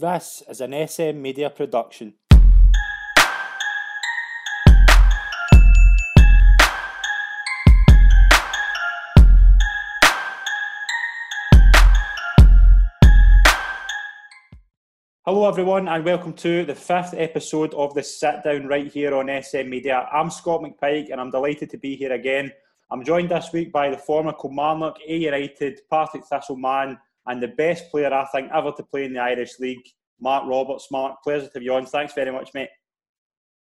This is an SM Media production. Hello, everyone, and welcome to the fifth episode of the Sit Down right here on SM Media. I'm Scott McPike, and I'm delighted to be here again. I'm joined this week by the former Kilmarnock, Ayr United, Partick Thistle man, and the best player I think ever to play in the Irish League, Mark Roberts. Mark, pleasure to you on. Thanks very much, mate.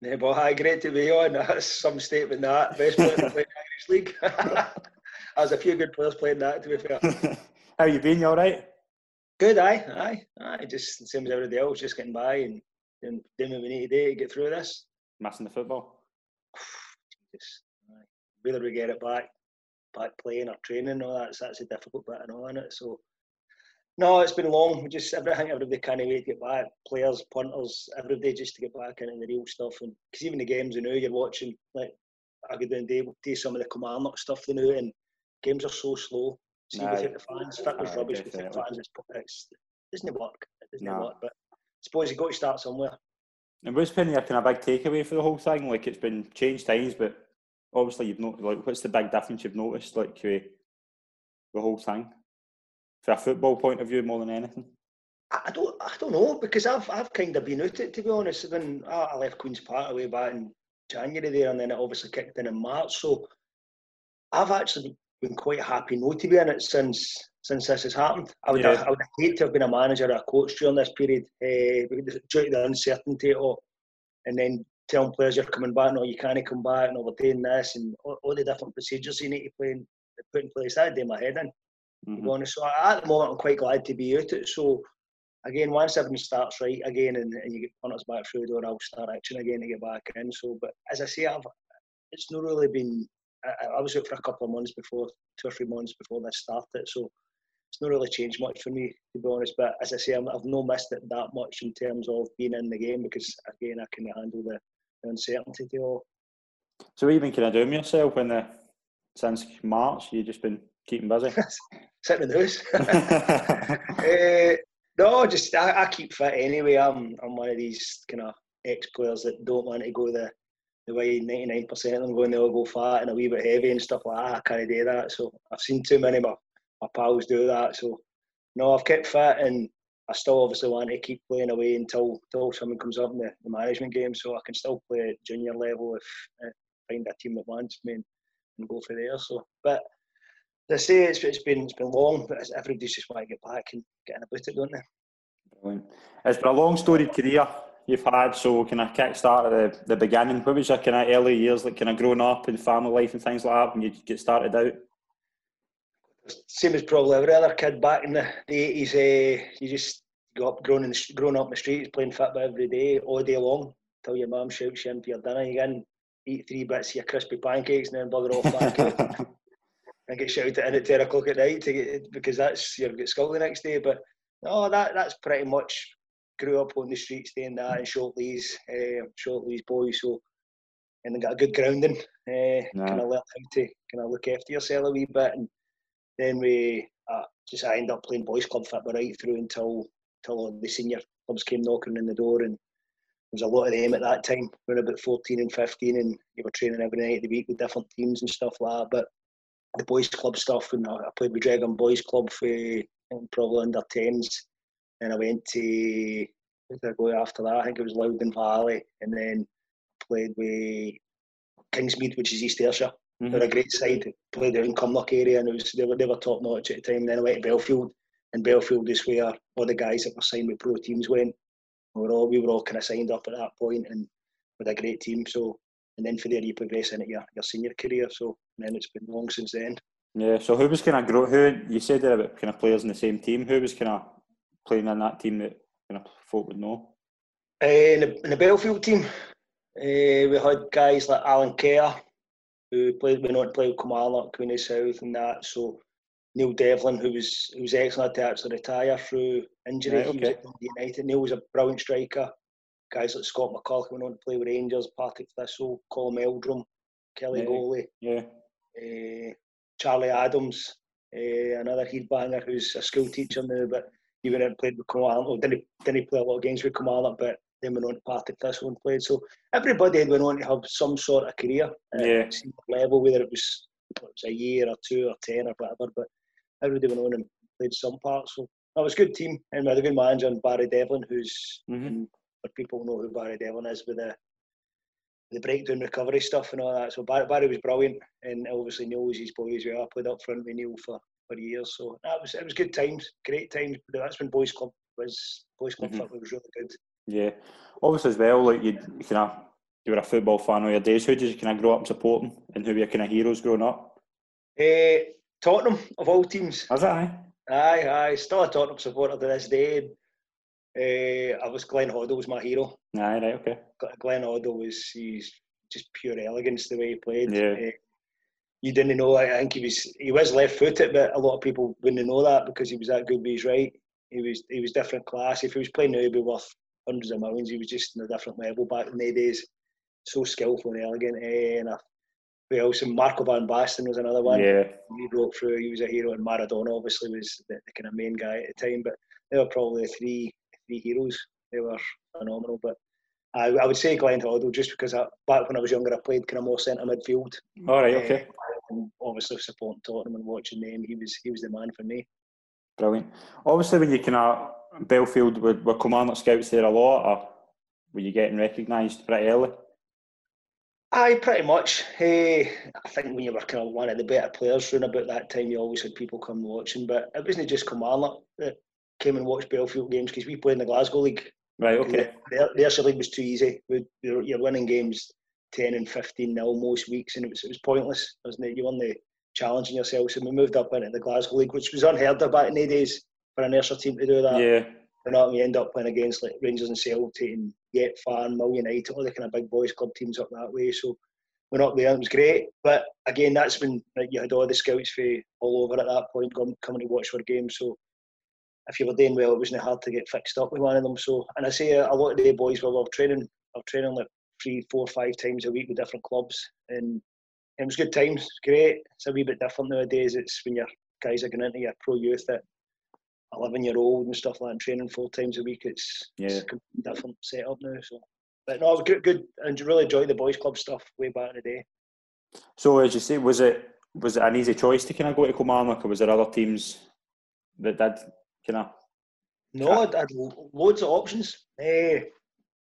Yeah, well, hi, great to be on. That's some statement that. Best player to play in the Irish League. There's a few good players playing that, to be fair. How you been? You all right? Good, aye, aye, aye. Just the same as everybody else, just getting by and doing, doing what we need to do to get through this. Missing the football? Just, aye. Whether we get it back, back playing or training and all that, that's a difficult bit and all in it. So, no, it's been long. We just everything, everybody can't wait to get back. Players, punters, everybody just to get back into the real stuff. And because even the games, you know, you're watching like I go down and do some of the Kilmarnock stuff, you know, and games are so slow. See, Aye. without the fans, that was Aye, rubbish without the fans, it's, it's, it doesn't work. It doesn't No. work. But I suppose you've got to start somewhere. And what's been your kind of big takeaway for the whole thing? Like it's been changed times, but obviously you've not like what's the big difference you've noticed like the whole thing from a football point of view more than anything? I don't, I don't know because I've, I've kind of been out it to be honest. When I left Queens Park away back in January there, and then it obviously kicked in in March. So I've actually been quite happy not to be in it since since this has happened. I would, Yeah. I would hate to have been a manager or a coach during this period, uh, due to the uncertainty of and then telling players you're coming back, no, you can't come back, no, we're doing this, and all, all the different procedures you need to play in, put in place. That did my head in to be Mhm. honest. So at the moment, I'm quite glad to be out it. So again, once everything starts right again, and, and you get punters back through the door, I'll start action again to get back in. So, but as I say, I've it's not really been. I, I was out for a couple of months before, two or three months before this started. So it's not really changed much for me, to be honest. But as I say, I'm, I've not missed it that much in terms of being in the game because again, I can handle the, the uncertainty all. So what you been kind of doing yourself when the since March you've just been keeping busy? Sitting in the house. Uh, no, just I, I keep fit anyway. I'm I'm one of these kind of ex players that don't want to go the the way ninety nine percent of them go and they all go fat and a wee bit heavy and stuff like that. I can't do that. So I've seen too many of my, my pals do that. So no, I've kept fit and I still obviously want to keep playing away until until someone comes up in the, the management game. So I can still play at junior level if uh, find a team that wants me and, and go for there. So but I say it's, it's been it's been long, but it's- everybody's just want to get back and get in about it, don't they? Brilliant. It's been a long storied career you've had, so can I kick start at the, the beginning. What was your kind of early years like kind of growing up and family life and things like that when you get started out? Same as probably every other kid back in the, 80s. Uh, you just go up, growing, in growing up in the streets, playing football every day, all day long, till your mum shouts you in for your dinner. You in, eat three bits of your crispy pancakes and then bugger off back and get shouted in at 10 o'clock at night to get, because that's you'll get school the next day. But no, that that's pretty much grew up on the streets doing that in Shortlees, uh, Shortlees boys. So and then got a good grounding. Uh, No. Kind of learned how to kind of look after yourself a wee bit, and then we uh, just I ended up playing boys club football right through until until all the senior clubs came knocking on the door, and there was a lot of them at that time. We were about 14 and 15, and you were training every night of the week with different teams and stuff like that. But the boys club stuff, and I played with Dragon Boys Club for probably under 10s. And I went to, where did I go after that? I think it was Loudon Valley, and then played with Kingsmead, which is East Ayrshire. Mhm. They're a great side. Played out in Cumnock area, and it was they were, they were top notch at the time. Then I went to Belfield, and Belfield is where all the guys that were signed with pro teams went. We were all we were all kind of signed up at that point, and with a great team. So, and then from there you progress into your, your senior career. So, and then it's been long since then. Yeah, so who was kind of grow? Who you said there about kind of players in the same team? Who was kind of playing in that team that kind of folk would know? Uh, in, the, in the Belfield team, uh, we had guys like Alan Kerr, who played went on to play with Kilmarnock, Queen of South, and that. So Neil Devlin, who was who was excellent to actually retire through injury. Right, He was okay. at United. Neil was a brilliant striker. Guys like Scott McCulloch went on to play with Rangers, Partick Thistle, Colin Meldrum, Kelly Yeah. Goley, Yeah, uh, Charlie Adams, uh, another headbanger who's a school teacher now, but He went and played with Kilmarnock. Didn't didn't play a lot of games with Kilmarnock, but then went on to Partick Thistle and played. So everybody had went on to have some sort of career at Yeah. senior level, whether it was, it was a year or two or ten or whatever. But everybody went on and played some part. So that was a good team, and we had a good manager, Barry Devlin, who's hmm for people know who Barry Devlin is with the the breakdown recovery stuff and all that. So Barry, Barry was brilliant, and obviously Neil was his boy as well. I played up front with Neil for, for years, so that was it was good times, great times. That's when boys club was boys club Mhm. football was really good. Yeah. Obviously, as well, like you kind of you were a football fan all your days. Who did you kind of grow up supporting, and who were your kind of heroes growing up? Eh, Tottenham of all teams, Is that aye? aye, aye, still a Tottenham supporter to this day. Eh, I was Glenn Hoddle was my hero. Aye, right, okay. Glenn Hoddle was he's just pure elegance the way he played. Yeah. Eh, you didn't know. I think he was he was left footed, but a lot of people wouldn't know that because he was that good with his right. He was he was different class. If he was playing now, he'd be worth hundreds of millions. He was just on a different level back in the days. So skillful and elegant. Eh, and I, who else? And Marco van Basten was another one. Yeah. He broke through. He was a hero, and Maradona obviously was the, the kind of main guy at the time. But they were probably the three three heroes. They were phenomenal. But I, I would say Glenn Hoddle just because I, back when I was younger, I played kind of more centre midfield. All right, okay. Um, and obviously supporting Tottenham and watching them, he was he was the man for me. Brilliant. Obviously, when you kind of Belfield were, were Kilmarnock scouts there a lot, or were you getting recognised pretty early? Aye, pretty much. Hey, I think when you were kind of one of the better players around about that time, you always had people come watching. But it wasn't just Kilmarnock that came and watched Belfield games because we played in the Glasgow League. Right, okay. Their, their league was too easy. We, you're, you're winning games 10 and 15 nil most weeks, and it was, it was pointless, wasn't it? You weren't challenging yourself. So we moved up into the Glasgow League, which was unheard of back in the days for an Ayrshire team to do that. Yeah, You know, we end up playing against like Rangers and Celtic and Yet Fan, Mill United, all the kind of big boys club teams up that way. So we're up there. It was great, but again, that's when like, you had all the scouts for all over at that point come, coming to watch our games. So if you were doing well, it wasn't hard to get fixed up with one of them. So, and I say uh, a lot of the boys were, were training, were training like three, four, five times a week with different clubs, and it was good times. Great. It's a wee bit different nowadays. It's when your guys are going into your pro youth at 11 year old and stuff like that, and training four times a week. It's, it's Yeah. a completely different setup now. So, but no, it was good. Good, and really enjoyed the boys' club stuff way back in the day. So as you say, was it was it an easy choice to kind of go to Kilmarnock, or was there other teams that did kind of? No, I had loads of options. Eh,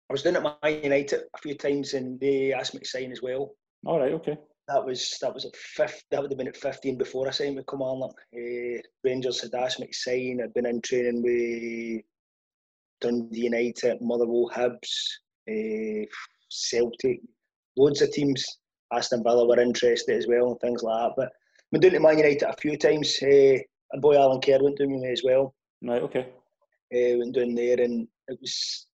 I was down at Man United a few times, and they asked me to sign as well. All right, okay. That was that was at fifth. That would have been at fifteen before I signed with Kilmarnock. Uh, Rangers had asked me to sign. I'd been in training with Dundee United, Motherwell, Hibs, uh, Celtic, loads of teams. Aston Villa were interested as well and things like that. But I've been down to Man United a few times. Uh, a boy Alan Kerr went with me as well. Right, okay. Uh, went down there and it was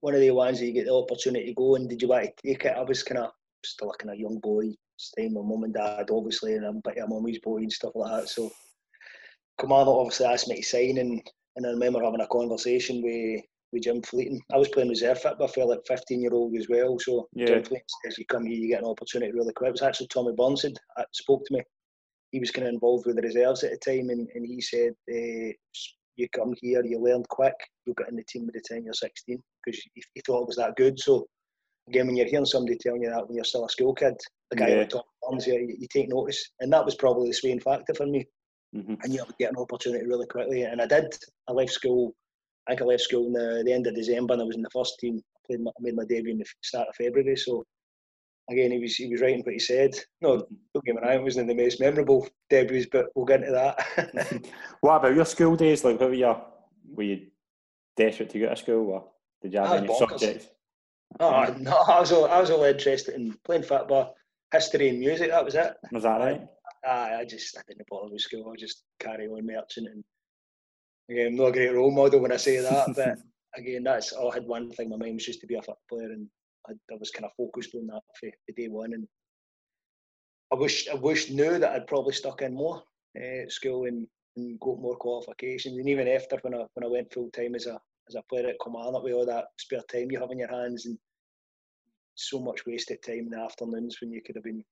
one of the ones that you get the opportunity to go and did you want to take it? I was kind of still a kind of young boy, staying with mum and dad obviously and I'm a bit of a mummy's boy and stuff like that. So Commander obviously asked me to sign and, and I remember having a conversation with, with Jim Fleeting. I was playing reserve I felt like 15 year old as well. So Yeah. Jim Fleeting says you come here you get an opportunity really quick. It was actually Tommy Burnside that spoke to me. He was kind of involved with the reserves at the time and, and he said uh, you come here, you learn quick, you'll get in the team by the time you're 16 because he, he thought it was that good. So again, when you're hearing somebody telling you that when you're still a school kid, the guy Yeah. like Tom Burns, you, you take notice, and that was probably the swaying factor for me. hmm knew I would get an opportunity really quickly, and I did. I left school. I think I left school in the, the end of December, and I was in the first team. I played, my, I made my debut in the start of February. So again, he was he was right in what he said. No, don't get me wrong, it wasn't the most memorable debuts, but we'll get into that. What about your school days? Like, were you? Were you desperate to get to school, or did you have any bonkers. subjects? Oh no, I was all, I was all interested in playing football, history and music. That was it. Was that right? I, I just I didn't bother with school. I just carry on marching and again, I'm not a great role model when I say that, but again, that's all I had one thing. My mind was just to be a football player, and I, I was kind of focused on that for, for day one. And I wish I wish knew that I'd probably stuck in more uh, at school and, and got more qualifications. And even after when I when I went full time as a as a player at Kilmarnock with all that spare time you have in your hands and so much wasted time in the afternoons when you could have been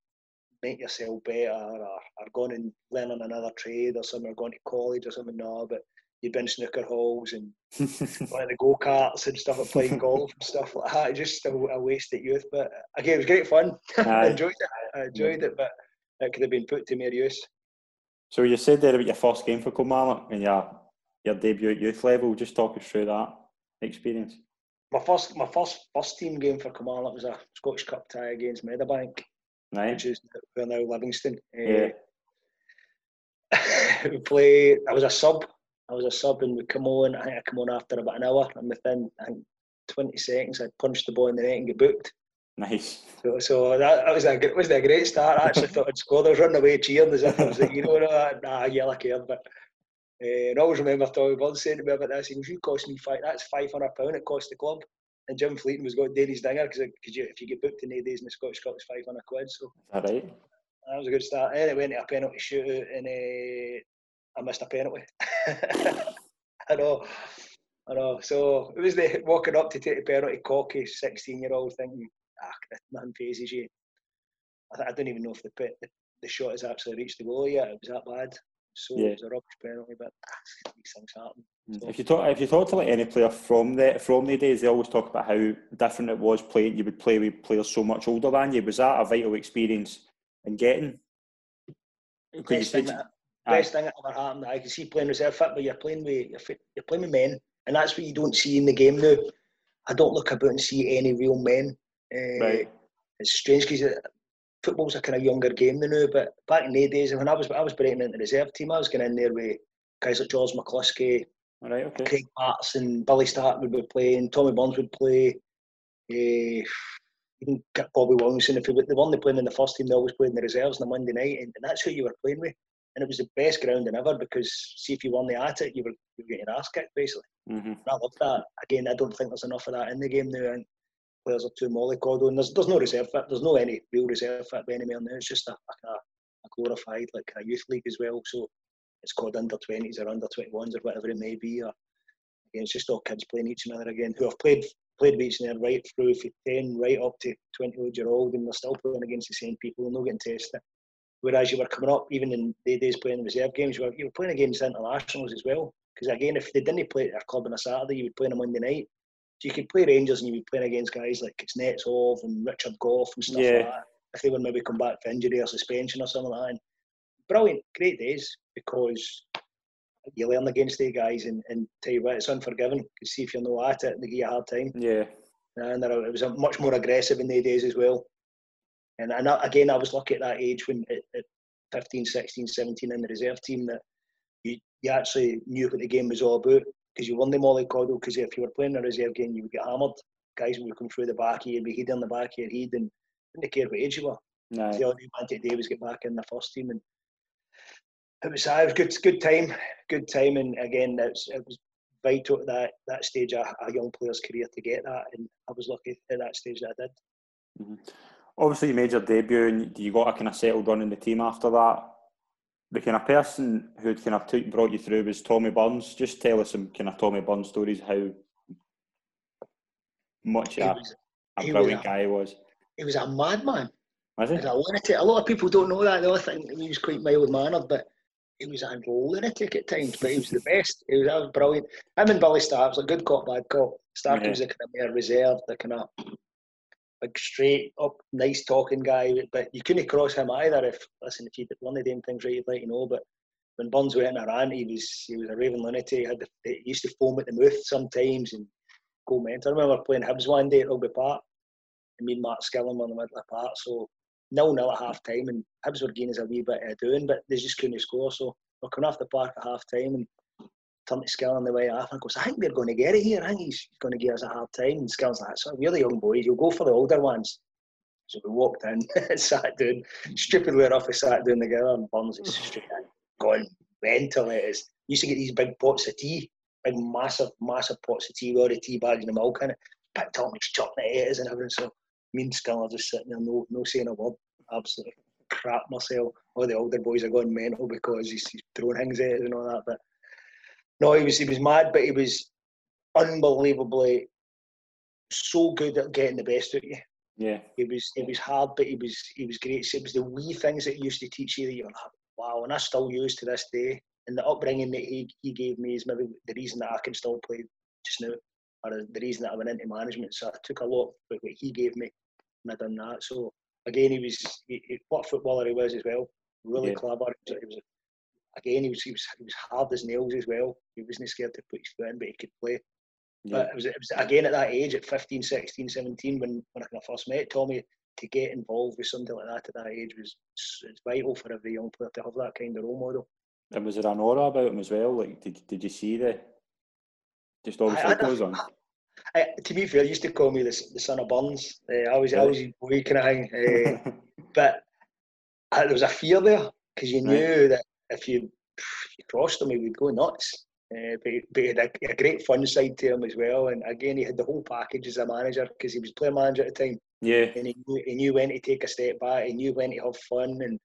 make yourself better or, or gone and learning another trade or something or going to college or something. No, but you'd been snooker halls and like the go karts and stuff, like playing golf and stuff like that. Just a, a wasted youth, but again, it was great fun. I enjoyed it. I enjoyed it, but it could have been put to more use. So you said there about your first game for Kilmarnock and your your debut at youth level. Just talk us through that experience. My first my first first team game for Kilmarnock was a Scottish Cup tie against Meadowbank, right. which is we're now Livingston. Yeah. Uh, we play. I was a sub. I was a sub, and we come on. I think I come on after about an hour, and within I think 20 seconds, I punched the ball in the net and get booked. Nice. So, so that, that was a it was a great start. I actually thought I'd scored. I was running away cheering as if I was hero. You know, nah, yeah, I care. But uh, I always remember Tommy Burns saying to me about this. He goes, "You cost me five. That's five hundred pound. It cost the club." And Jim Fleeting was got Daly's dinger because you, if you get booked in eight days in the Scottish Cup, it's five hundred quid. So that right? that was a good start. And it went to a penalty shootout, and uh, I missed a penalty. I know. I know. So it was the walking up to take a penalty, cocky sixteen-year-old thinking, ah, nothing phases you. I, I don't even know if the, the the shot has actually reached the goal yet. It was that bad. So Yeah. it was a rubbish penalty, but ah, these things happen. So- If you talk, if you talk to like any player from the from the days, they always talk about how different it was playing. You would play with players so much older than you. Was that a vital experience in getting? Could you Best thing, that, Aye. best thing that ever happened. I can see playing reserve but you're playing with you're, you're playing with men, and that's what you don't see in the game now. I don't look about and see any real men. Uh, right? It's strange because football's a kind of younger game than now. But back in the days, when I was I was breaking into the reserve team, I was going in there with guys like George McCluskey, right, okay. Craig Paterson, Billy Stark would be playing, Tommy Burns would play, uh, even get Bobby Williamson. If they were- they weren't playing in the first team, they always played in the reserves on a Monday night, and that's who you were playing with. And it was the best grounding ever because, see, if you won the at it, you were, you were getting your ass kicked, basically. hmm And I love that. Again, I don't think there's enough of that in the game now. And players are too mollycoddled. And there's, there's no reserve fit. There's no any real reserve fit by anywhere now. It's just a, a, a glorified like a youth league as well. So it's called under 20s or under 21s or whatever it may be. Or, again, it's just all kids playing each other again who have played played with each other right through from 10 right up to 20 year old, and they're still playing against the same people and not getting tested. Whereas you were coming up, even in the days playing reserve games, you were, you were playing against internationals as well. Because again, if they didn't play at their club on a Saturday, you would play on a Monday night. So you could play Rangers and you'd be playing against guys like Kuznetsov and Richard Gough and stuff Yeah. like that. If they were maybe come back for injury or suspension or something like that. And brilliant, great days because you learn against the guys and, and tell you what, it's unforgiving. You see if you're not at it, they give you a hard time. Yeah, And it was a much more aggressive in the days as well. And, and I- again, I was lucky at that age when at, at 15, 16, 17 in the reserve team that you, you actually knew what the game was all about because you won the molly coddle because if you were playing a reserve game, you would get hammered. Guys would come through the back of you, be head on the back of your head and didn't care what age you were. nah. The only wanted to do was get back in the first team, and it was, it was good, good time, good time, and again, it's, it was vital at that that stage of a young player's career to get that, and I was lucky at that stage that I did. Mm-hmm. Obviously, you made your debut and you got a kind of settled on in the team after that. The kind of person who kind of took, brought you through was Tommy Burns. Just tell us some kind of Tommy Burns stories, how much He a, was, a he was brilliant a- guy he was. he was a madman. Was He he? a lunatic. A lot of people don't know that. They all think he was quite mild mannered, but he was a lunatic at times. But he was the best. He was, was brilliant. Him and Billy Stark was a good cop, bad cop. Stark was a kind of more reserved, the kind of big straight up, nice talking guy. But you couldn't cross him either. If listen, if you did one of them things right, you'd let you know. But when Burns went in a rant, he was he was a raving lunatic. He, had the, he used to foam at the mouth sometimes and go mental. I remember playing Hibs one day at Rugby Park, and me and Mark Skilling were in the middle of the park. So nil nil at half time, and Hibs were gaining a wee bit of doing, but they just couldn't score. So we're coming off the park at half time and turned to Skilling on the way off and goes, I think they're going to get it here. I think he's going to give us a hard time. And Skilling's like, so we're the young boys, you'll go for the older ones. So we walked in, sat down, stupidly enough, we sat down together, and Burns is straight in, going mental. It is. Used to get these big pots of tea, big massive, massive pots of tea with all the tea bags and the milk in it. Picked up and chopping it at us and everything. So me and Skilling are just sitting there, no, no saying a word. Absolutely crap myself. All the older boys are going mental because he's, he's throwing things at us and all that. But no, he was he was mad, but he was unbelievably so good at getting the best out of you. Yeah, He was he was hard, but he was he was great. So it was the wee things that he used to teach you that you're like, wow, and I still use to this day. and the upbringing that he, he gave me is maybe the reason that I can still play just now, or the reason that I went into management. So I took a lot of what he gave me, and I done that. So again, he was he, he, what footballer he was as well. Really yeah. clever. He was, again, he was, he was he was hard as nails as well. He wasn't scared to put his foot in, but he could play. Yeah. But it was, it was again at that age, at 15, 16, 17, when, when I first met Tommy, to get involved with something like that at that age was it's vital for every young player to have that kind of role model. And was there an aura about him as well? Like, did did you see the just all obviously goes on? I, to be fair, used to call me the, the son of Burns. Uh, I was I was boy kind of thing, uh, but uh, there was a fear there because you knew right. that if you, if you crossed him, he would go nuts. Uh, but, but he had a, a, great fun side to him as well. And again, he had the whole package as a manager because he was player manager at the time. Yeah. And he knew, he knew when to take a step back. He knew when to have fun. And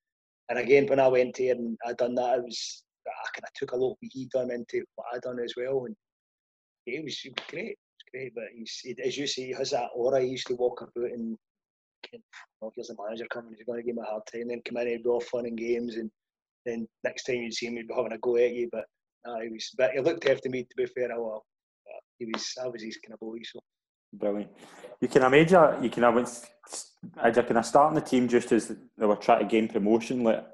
and again, when I went there and I done that, it was I kind of took a lot of what he done into what I done as well. And he was, he was great. It was great. But he's, he, as you say, he has that aura. He used to walk about and well, here's the manager coming, he's going to give me a hard time. Then come in and be all fun and games, and then next time you'd see him, he'd be having a go at you. But uh, he was, but he looked after me. To be fair, a while. He was, I was his kind of boy. So brilliant. You can imagine, you can have, as you kind of starting the team just as they were trying to gain promotion. Like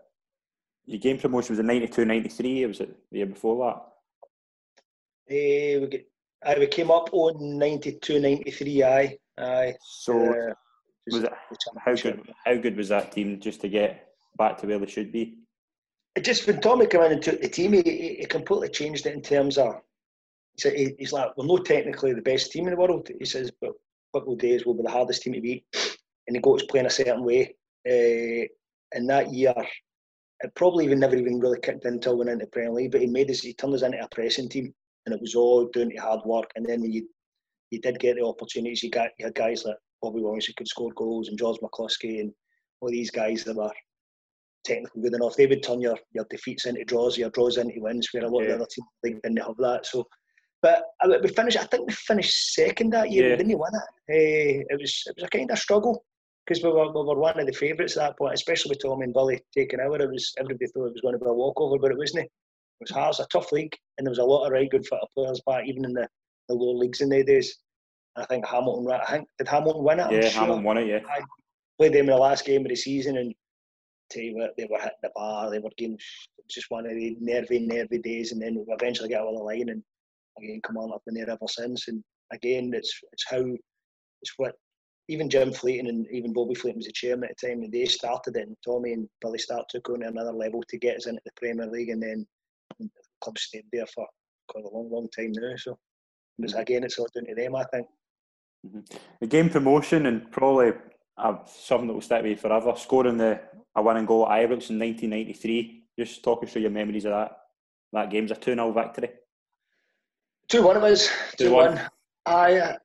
your game promotion was in 92, 93. It was it the year before that. Uh, we get, I we came up on 92, 93. Aye, aye. So. Uh, was it, how good? How good was that team just to get back to where they should be? Just when Tommy came in and took the team, he, he completely changed it in terms of. He he's like, we're not technically the best team in the world. He says, but football days will be the hardest team to beat, and he got us playing a certain way. Uh, and that year, it probably even never even really kicked in until we went into Premier League. But he made us, he turned us into a pressing team, and it was all down to hard work. And then when you you did get the opportunities, you got you had guys like Bobby Williams who could score goals and George McCluskey and all these guys that were technically good enough. They would turn your, your defeats into draws, your draws into wins, where a lot yeah. of the other teams didn't have that. So, but we finished. I think we finished second that year. Yeah. We didn't win it. Uh, it was it was a kind of struggle because we were, we were one of the favourites at that point, especially with Tommy and Billy taking over. It was everybody thought it was going to be a walkover, but it wasn't. It was hard. It was a tough league, and there was a lot of right good foot players back, even in the, the lower leagues in the days. I think Hamilton. I think did Hamilton win it? Yeah, sure. Hamilton won it. Yeah. I played them in the last game of the season, and you what, they were hitting the bar. They were getting just one of the nervy, nervy days, and then we eventually get over the line. And again, come on, I've been there ever since. And again, it's it's how it's what even Jim Fleeting and even Bobby Fleeting was the chairman at the time, and they started it, and Tommy and Billy Stark took on another level to get us into the Premier League, and then the club stayed there for quite a long, long time now. So, it's, mm-hmm. again, it's all down to them, I think. Mm-hmm. The game promotion and probably uh, something that will stick with you forever. Scoring the a winning goal at Ibrox in 1993. Just talk us through your memories of that. That game's a 2 0 victory. 2 1 it was. 2 1. I,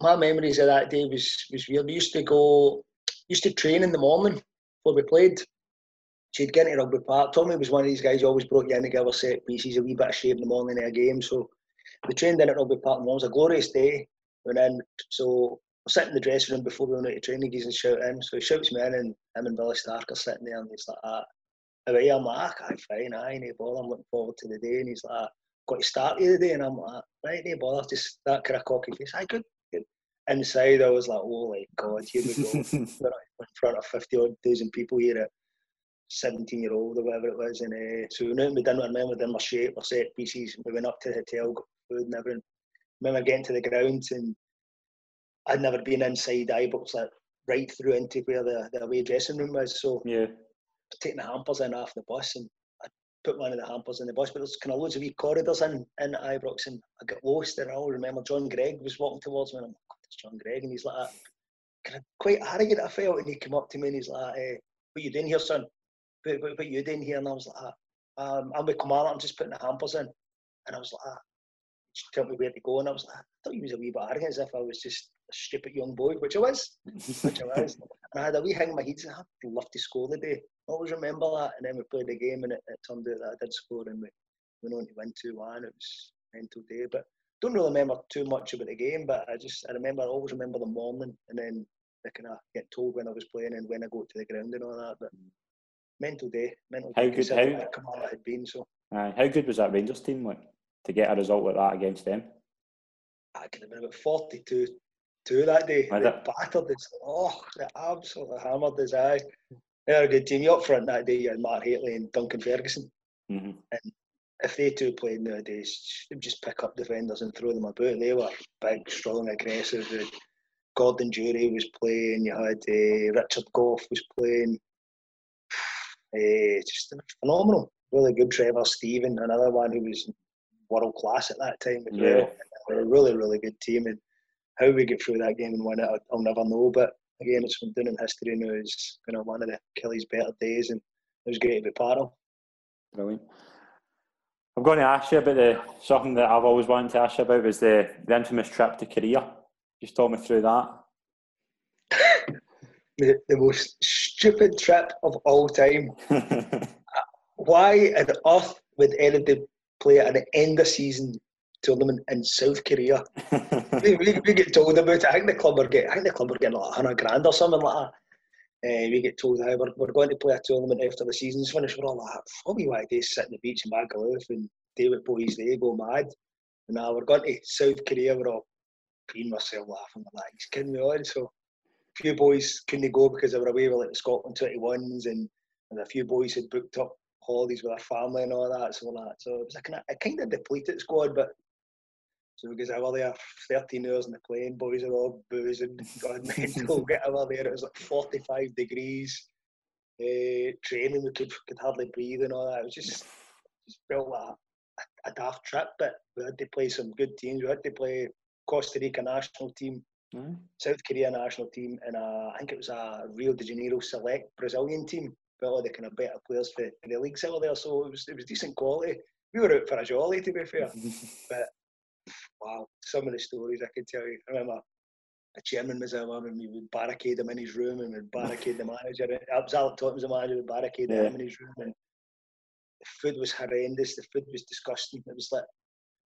my memories of that day was, was weird. We used to go, used to train in the morning before we played. She'd get into Rugby Park. Tommy was one of these guys who always brought you in to give us set pieces, a wee bit of shape in the morning of a game. So we trained in at Rugby Park and it was a glorious day. And then, so we're sitting in the dressing room before we went out to training, he's and shout in. So he shouts me in, and him and Billy Stark are sitting there, and he's like, ah. How are you? I'm like, ah, fine, aye, no bother. I'm looking forward to the day. And he's like, got to start you the day. And I'm like, right, no bother. Just that kind of cocky face. Aye, good. Inside, I was like, oh my God, here we go. in front of 50 odd thousand people here at 17 year old or whatever it was. And uh, so we went, we done what I remember, done my shape, my set pieces. We went up to the hotel, got food and everything. I remember getting to the ground and I'd never been inside Ibrox, like right through into where the, the away dressing room was. So yeah, taking the hampers in off the bus and I put one of the hampers in the bus, but there's kind of loads of wee corridors in, in Ibrox and I got lost and I all remember John Greig was walking towards me and I'm like, it's John Greig and he's like ah, kind of quite arrogant I felt and he came up to me and he's like, ah, eh, what you doing here son? What, what, what you doing here? And I was like, ah, um, I'm with Kamala, I'm just putting the hampers in. And I was like, she told me where to go and I was like, I thought he was a wee bit arrogant as if I was just stupid young boy, which I was, which I was. and I had a wee hang in my head, I'd love to score the day. I always remember that. And then we played the game, and it, it turned out that I did score, and we went on to win 2 1. It was a mental day. But don't really remember too much about the game, but I just, I remember, I always remember the morning, and then I kind of get told when I was playing and when I got to the ground and all that. But mental day, mental how day. Good, how, good Kamala had been, so. Uh, how good was that Rangers team like to get a result like that against them? I could have been about 42 two that day. Was they battered us. Oh, they absolutely hammered us. Aye. They're a good team. You up front that day, you had Mark Hateley and Duncan Ferguson. hmm If they two played nowadays, they'd just pick up defenders and throw them about. They were big, strong, aggressive. Gordon Durie was playing. You had uh, Richard Gough was playing. Uh, just phenomenal. Really good. Trevor Steven, another one who was world class at that time as Yeah. well. They were a really, really good team. And how we get through that game and win it, I'll- I'll never know. But again, it's been done in history now. It's kind of one of the Killie's better days, and it was great to be part of. Brilliant. I'm going to ask you about the something that I've always wanted to ask you about was the, the infamous trip to Korea. Just talk me through that. The, the most stupid trip of all time. Why on earth would anybody play at the end of season tournament in South Korea? we, we, we get told about it. I think the club are getting, I think the club are getting like hundred grand or something like that. Uh, we get told how we're, we're going to play a tournament after the season's finished. We're all like, want to do sit on the beach in Magaluf and what boys they go mad. And now we're going to South Korea. We're all peeing myself laughing. We're like, he's kidding me on. So a few boys couldn't go because they were away with like the Scotland 21s and, and a few boys had booked up holidays with their family and all that. So like, so it was a kind of a kind of depleted squad, but so because I was there 13 hours in the plane, boys are all boozing, going mental, get over there, it was like 45 degrees, uh, training, we could, could hardly breathe and all that. It was just, just felt like a, a daft trip, but we had to play some good teams. We had to play Costa Rica national team, Mm. South Korea national team, and a, I think it was a Rio de Janeiro select Brazilian team. But all the kind of better players for, the leagues over there, so it was it was decent quality. We were out for a jolly, to be fair. Wow, some of the stories I could tell you. I remember the chairman was there and we would barricade him in his room and we'd barricade the manager. It was Alec Totten the manager, we'd barricade Yeah. him in his room and the food was horrendous. The food was disgusting. It was like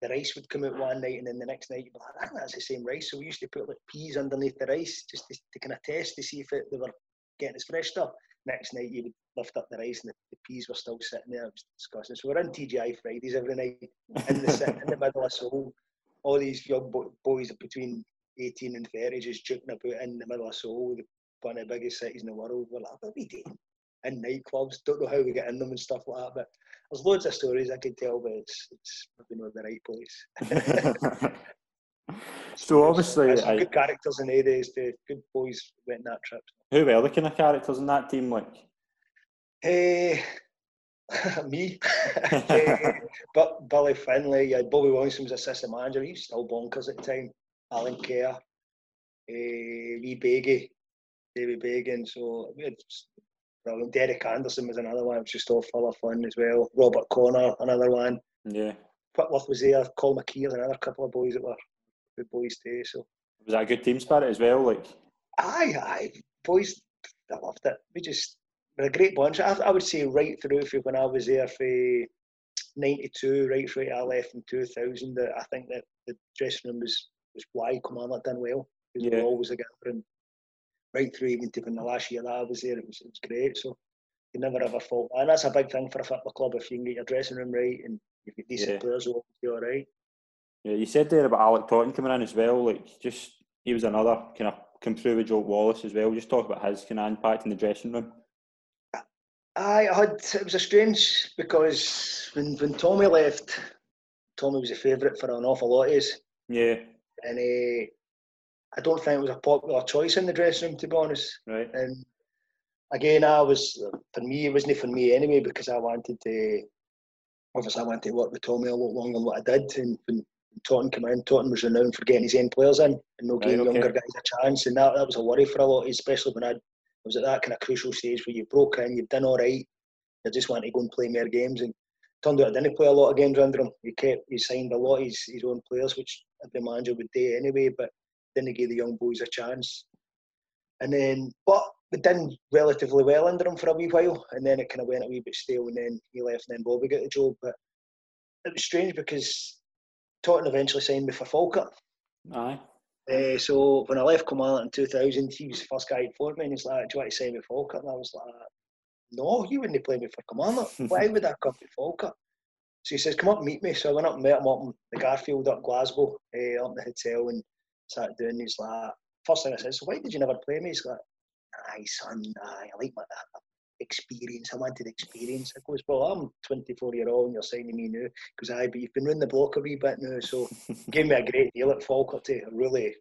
the rice would come out one night and then the next night you'd be like, I think that's the same rice. So we used to put like peas underneath the rice just to, to kind of test to see if it, they were getting as fresh stuff. Next night you would lift up the rice and the, the peas were still sitting there. It was disgusting. So we're in TGI Fridays every night in the in the middle of Seoul. All these young bo- boys between 18 and 30 just juking about in the middle of Seoul, the- one of the biggest cities in the world. We're like, what are we doing? In nightclubs, don't know how we get in them and stuff like that. But there's loads of stories I could tell, but it's, it's maybe not the right place. so obviously, There's I, good characters in the days. The good boys went on that trip. who were the kind of characters in that team? Like, Eh, me. Eh, but Billy Finlay, yeah, Bobby Williamson was assistant manager. He was still bonkers at the time. Alan Kerr, uh, Lee Beggy, David Bagan. So we had s- brilliant. Derek Anderson was another one. It was just all full of fun as well. Robert Connor, another one. yeah, Whitworth was there. Col McKeel, another couple of boys that were good boys too. So was that a good team spirit as well? Like, Aye, aye, boys, I loved it. We just a great bunch. I, I would say right through for when I was there for '92, right through to I left in 2000. That I think that the dressing room was was why Commander done well. Because we Yeah. were always together and right through even to when the last year that I was there, it was it was great. So you never ever fault, and that's a big thing for a football club. If you can get your dressing room right and you've got decent Yeah. players, you'll be all right. yeah, you said there about Alec Totten coming in as well. Like, just he was another kind of come through with Joe Wallace as well. Just talk about his kind of impact in the dressing room. I had it was a strange because when when Tommy left, Tommy was a favourite for an awful lot of us, Yeah, and uh, I don't think it was a popular choice in the dressing room to be honest. right. And again, I was for me it wasn't for me anyway because I wanted to obviously I wanted to work with Tommy a lot longer than what I did. And when Totten came in, Totten was renowned for getting his own players in and not Right, giving okay. younger guys a chance, and that that was a worry for a lot, especially when I I was at that kind of crucial stage where you broke in, you've done all right, you just want to go and play more games. And turned out I didn't play a lot of games under him. He kept he signed a lot of his, his own players, which every manager would do anyway, but then he gave the young boys a chance. And then, but we done relatively well under him for a wee while, and then it kind of went a wee bit stale, and then he left, and then Bobby got the job. But it was strange because Totten eventually signed me for Falkirk. Aye. Uh, so when I left Commander in 2000, he was the first guy to phone me and he's like, Do you want to sign me for Falkirk? And I was like, No, you wouldn't play me for Commander. Why would I come to Falkirk? So he says, "Come up and meet me." So I went up and met him up in the Garfield up Glasgow, uh, up in the hotel, and sat down. He's like, first thing I said, "So why did you never play me?" He's like, "Aye, son, aye, I like my experience. I wanted experience." I goes, "Well, I'm 24 year old, and you're signing me now." Because I, but you've been running the block a wee bit now, so gave me a great deal at Falkirk. Really,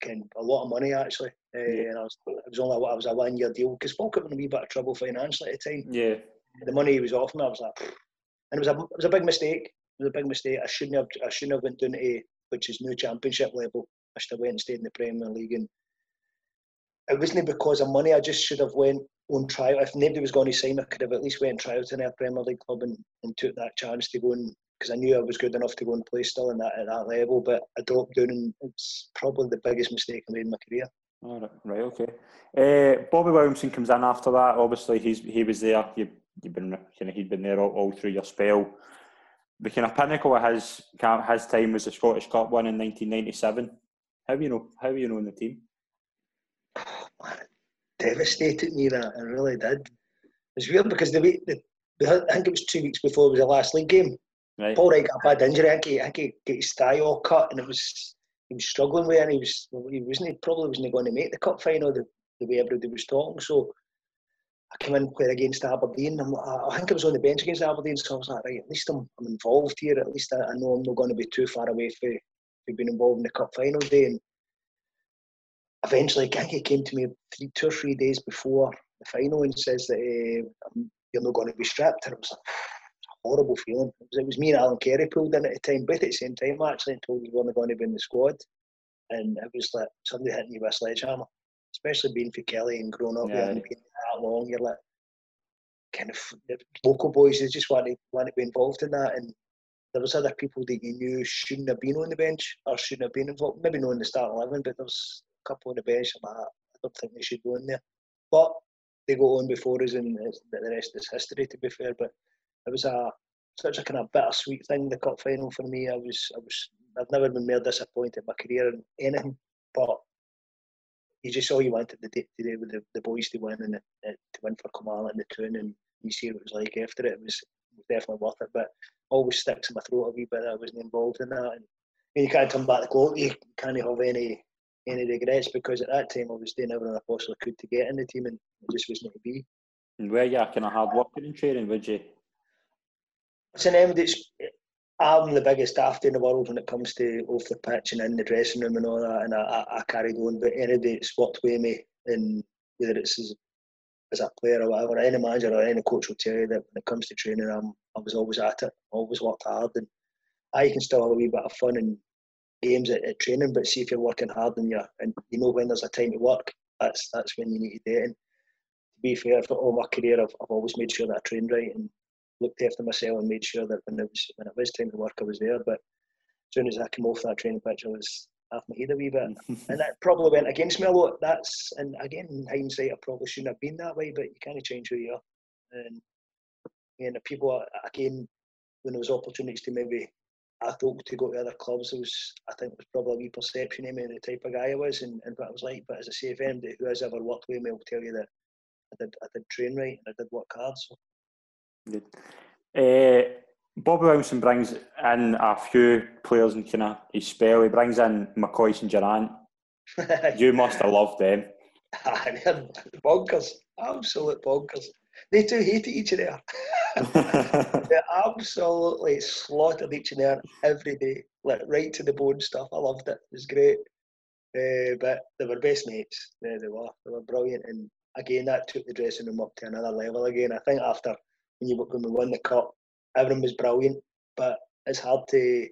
kind a lot of money actually. Uh, and I was, it was only I was a one year deal because Falkirk was in a wee bit of trouble financially at the time. Yeah. The money he was offering, I was like, and it was a it was a big mistake. It was a big mistake. I shouldn't have I shouldn't have went down to which is new championship level. I should have went and stayed in the Premier League and it wasn't because of money. I just should have went on trial. If nobody was going to sign, I could have at least went and trial to a Premier League club and, and took that chance to go and because I knew I was good enough to go and play still in that at that level. But I dropped down, and it's probably the biggest mistake I made in my career. All right, right, okay. Uh, Bobby Williamson comes in after that. Obviously, he's he was there. You you've been kind of he'd been there all, all through your spell. The kind of pinnacle of his his time was the Scottish Cup win in 1997. How you know? How you know in the team? Oh, devastated me that it really did. It's weird because the way the, I think it was two weeks before it was the last league game. Right. Paul Wright got a bad injury. I think he, I think he got his thigh all cut, and it was he was struggling with it. And he was he wasn't he probably wasn't going to make the cup final the, the way everybody was talking. So I came in played against Aberdeen. I'm, I think I was on the bench against Aberdeen, so I was like, right, at least I'm, I'm involved here. At least I, I know I'm not going to be too far away from, from being involved in the cup final day. And eventually, Kinky came to me three, two or three days before the final and says that uh, you're not going to be stripped. And I was like, horrible feeling. It was, it was, me and Alan Carey pulled in at the time, both at the same time actually, and told we weren't going to be in the squad. And it was like somebody hitting you with a sledgehammer, especially being for Killie and growing up yeah. and being that long. You're like, kind of local boys, they just want to, want to be involved in that. And there was other people that you knew shouldn't have been on the bench or shouldn't have been involved. Maybe not in the start 11, but there was a couple on the bench. I'm I don't think they should go in there. But they go on before us, and the rest is history, to be fair. But it was a such a kind of bittersweet thing. The cup final for me, I was I was I've never been more disappointed in my career in anything, but you just all you wanted the day today with the, the boys to win and the, to win for Kilmarnock and the tune and you see what it was like after it. It was, definitely worth it, but always sticks in my throat a wee bit I wasn't involved in that. And you can't come back to goal, you can't have any any regrets because at that time I was doing everything I possibly could to get in the team and it just wasn't to be. And where you are kind of hard working and training, would you? it's an end. It's I'm the biggest after in the world when it comes to off the pitch and in the dressing room and all that, and I, I, I carried on. But any day it's worked with me, and whether it's as, as a player or whatever, any manager or any coach will tell you that when it comes to training, I'm I was always at it, always worked hard, and I can still have a wee bit of fun and games at, at, training. But see if you're working hard and you and you know when there's a time to work, that's that's when you need to do it. And to be fair, for all my career, I've, I've always made sure that I trained right and looked after myself and made sure that when it was when it was time to work, I was there. But as soon as I came off that training pitch, I was half my head a wee bit, and that probably went against me a lot. That's and again, in hindsight, I probably shouldn't have been that way, but you kind of change who you are. And and the people again, when there was opportunities to maybe I thought to go to other clubs, it was I think it was probably a wee perception of me the type of guy I was and, and what I was like. But as I say, if anybody who has ever worked with me will tell you that I did I did train right and I did work hard. So Good. Uh, Bobby Williamson brings in a few players in kind of his spell. He brings in McCoist and Durrant. you must have loved them. They're bonkers, absolute bonkers. They two hated each other. they absolutely slaughtered each other every day, like right to the bone stuff. I loved it. It was great. Uh, but they were best mates. Yeah, they were. They were brilliant. And again, that took the dressing room up to another level again. I think after when you when we won the cup, everyone was brilliant, but it's hard to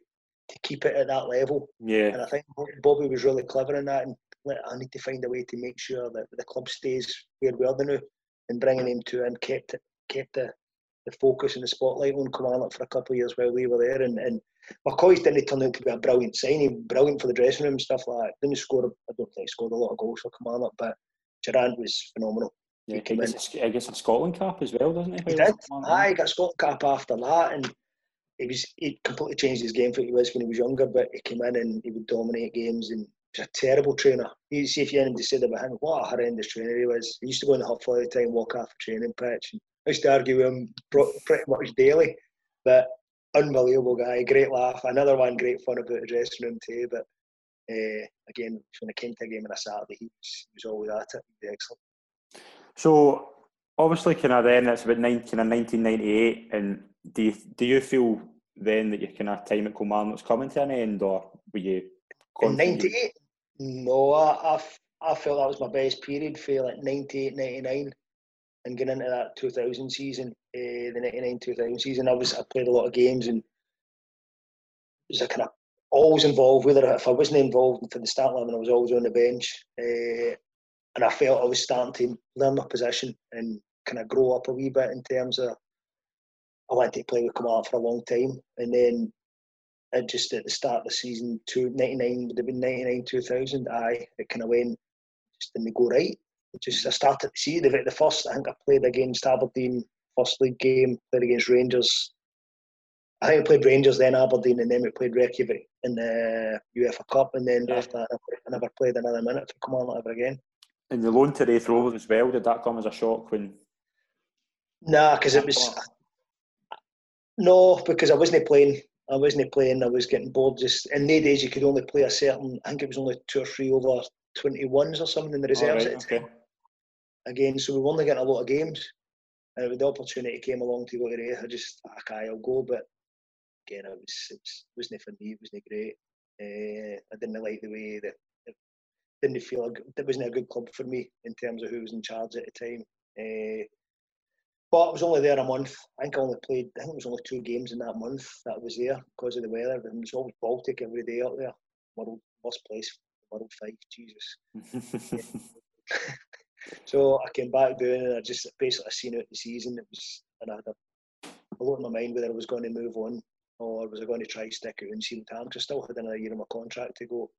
to keep it at that level. Yeah. And I think Bobby was really clever in that, and I need to find a way to make sure that the club stays where we are now, and bringing him to and kept it, kept the the focus and the spotlight on Kilmarnock for a couple of years while we were there. And, and McCoist didn't turn out to be a brilliant signing, brilliant for the dressing room and stuff like that. Didn't score, I don't think he scored a lot of goals for Kilmarnock, but Durrant was phenomenal. Yeah, he gets, a, he gets a Scotland cap as well, doesn't he? He did. Aye, he got a Scotland cap after that, and he was he completely changed his game for what he was when he was younger. But he came in and he would dominate games, and he was a terrible trainer. You see if you had to say about him, what a horrendous trainer he was. He used to go in the huff all the time, walk off the training pitch. And I used to argue with him pretty much daily. But unbelievable guy, great laugh. Another one, great fun about the dressing room too. But uh, again, when it came to a game on a Saturday, he was, he was always at it. He excellent. So obviously, kind of then it's about 19, kind of 1998, and do you, do you feel then that your kind of time at Kilmarnock's coming to an end, or were you? In '98, no, I, I, I felt that was my best period for like 98, 99 and getting into that 2000 season, uh, the 99 2000 season, I was I played a lot of games and was kind of always involved. Whether if I wasn't involved for the start line, I was always on the bench, uh, and I felt I was starting to learn my position and kind of grow up a wee bit in terms of I wanted to play with Kamala for a long time, and then just at the start of the season, two, 99 would have been 99 2000. I it kind of went just didn't go right just I started to see the the first. I think I played against Aberdeen first league game. Played against Rangers. I think I played Rangers then Aberdeen, and then we played Reykjavik in the UEFA Cup. And then yeah. after that, I never played another minute for Kilmarnock ever again. And the loan to Raith Rovers as well. Did that come as a shock when? Nah, because it was. No, because I wasn't playing. I wasn't playing. I was getting bored. Just in the days, you could only play a certain. I think it was only two or three over twenty ones or something in the reserves right, okay again. So we were only getting a lot of games. And when the opportunity came along to go to Raith, I just okay, I'll go. But again, it was it wasn't for me. It wasn't great. Uh, I didn't like the way that it didn't feel like it wasn't a good club for me in terms of who was in charge at the time. Uh, but I was only there a month. I think I only played. I think it was only two games in that month that I was there because of the weather. It was always Baltic every day out there. World worst place, world five. Jesus. So I came back down and I just basically seen out the season. It was and I had a, a lot in my mind whether I was going to move on or was I going to try stick it and see what time. Because I still had another year of my contract to go,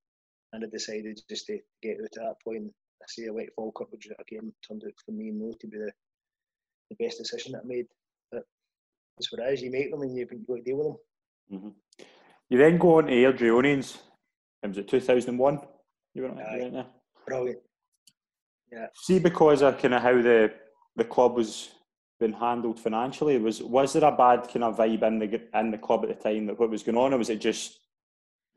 and I decided just to get out at that point. I see I went Falkirk, which again turned out for me no to be the, the best decision that I made. But that's what it is. You make them and you've got to deal with them. Mm-hmm. You then go on to Airdrieonians. Was it 2001? You went, you went there? Brilliant. Yeah. See, because of kind of how the the club was being handled financially, was was there a bad kind of vibe in the in the club at the time that what was going on, or was it just?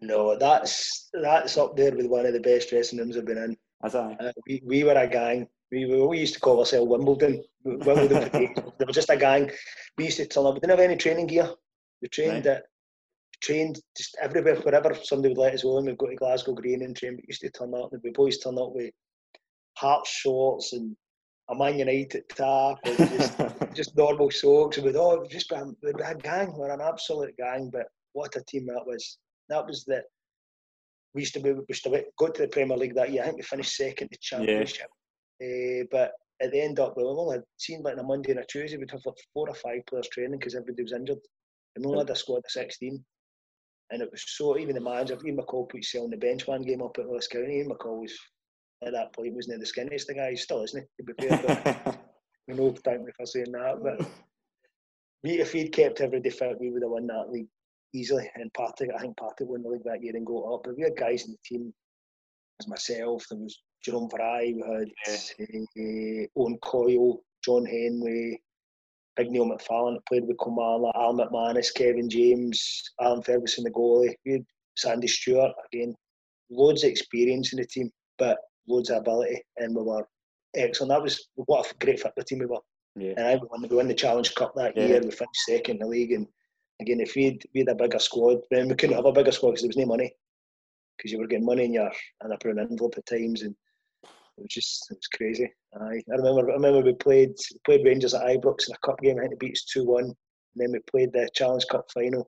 No, that's that's up there with one of the best dressing rooms I've been in. As I, uh, we, we were a gang. We, we used to call ourselves Wimbledon. Wimbledon they were just a gang. We used to turn up. We didn't have any training gear. We trained right. at trained just everywhere, wherever somebody would let us on. we'd go to Glasgow Green and train. We used to turn up. And we boys turn up with Heart shorts and a Man United top, and just, just normal socks. And with oh, just been, we're a gang. We're an absolute gang. But what a team that was. That was the. We used to be, we used to go to the Premier League that year. I think we finished second the Championship. Yeah. Uh, but at the end up, we only had seen like on a Monday and a Tuesday, we'd have like four or five players training because everybody was injured. And we only had a squad of 16. And it was so, even the manager, Ian McCall put himself on the bench one game up at Ross County. Ian McCall was at that point wasn't the skinniest thing. I He still isn't he? To be fair, we know thank me for saying that. But we, if he'd kept everybody fit, we would have won that league easily. And Partick, I think Partick won the league that year and go up. But we had guys in the team, as myself, there was Jerome Fry, we had yeah. uh, Owen Coyle, John Henry, Big Neil McFarlane that played with Kilmarnock, Al McManus, Kevin James, Alan Ferguson, the goalie. We had Sandy Stewart, again, loads of experience in the team. But loads of ability, and we were excellent. That was what a great football team we were. Yeah. And I won, we won the Challenge Cup that yeah. year. We finished second in the league, and again, if we'd we had a bigger squad, then we couldn't have a bigger squad because there was no money. Because you were getting money in your in a brown envelope at times, and it was just it was crazy. Aye. I remember I remember we played played Rangers at Ibrox in a cup game. I think they beat us two one. And then we played the Challenge Cup final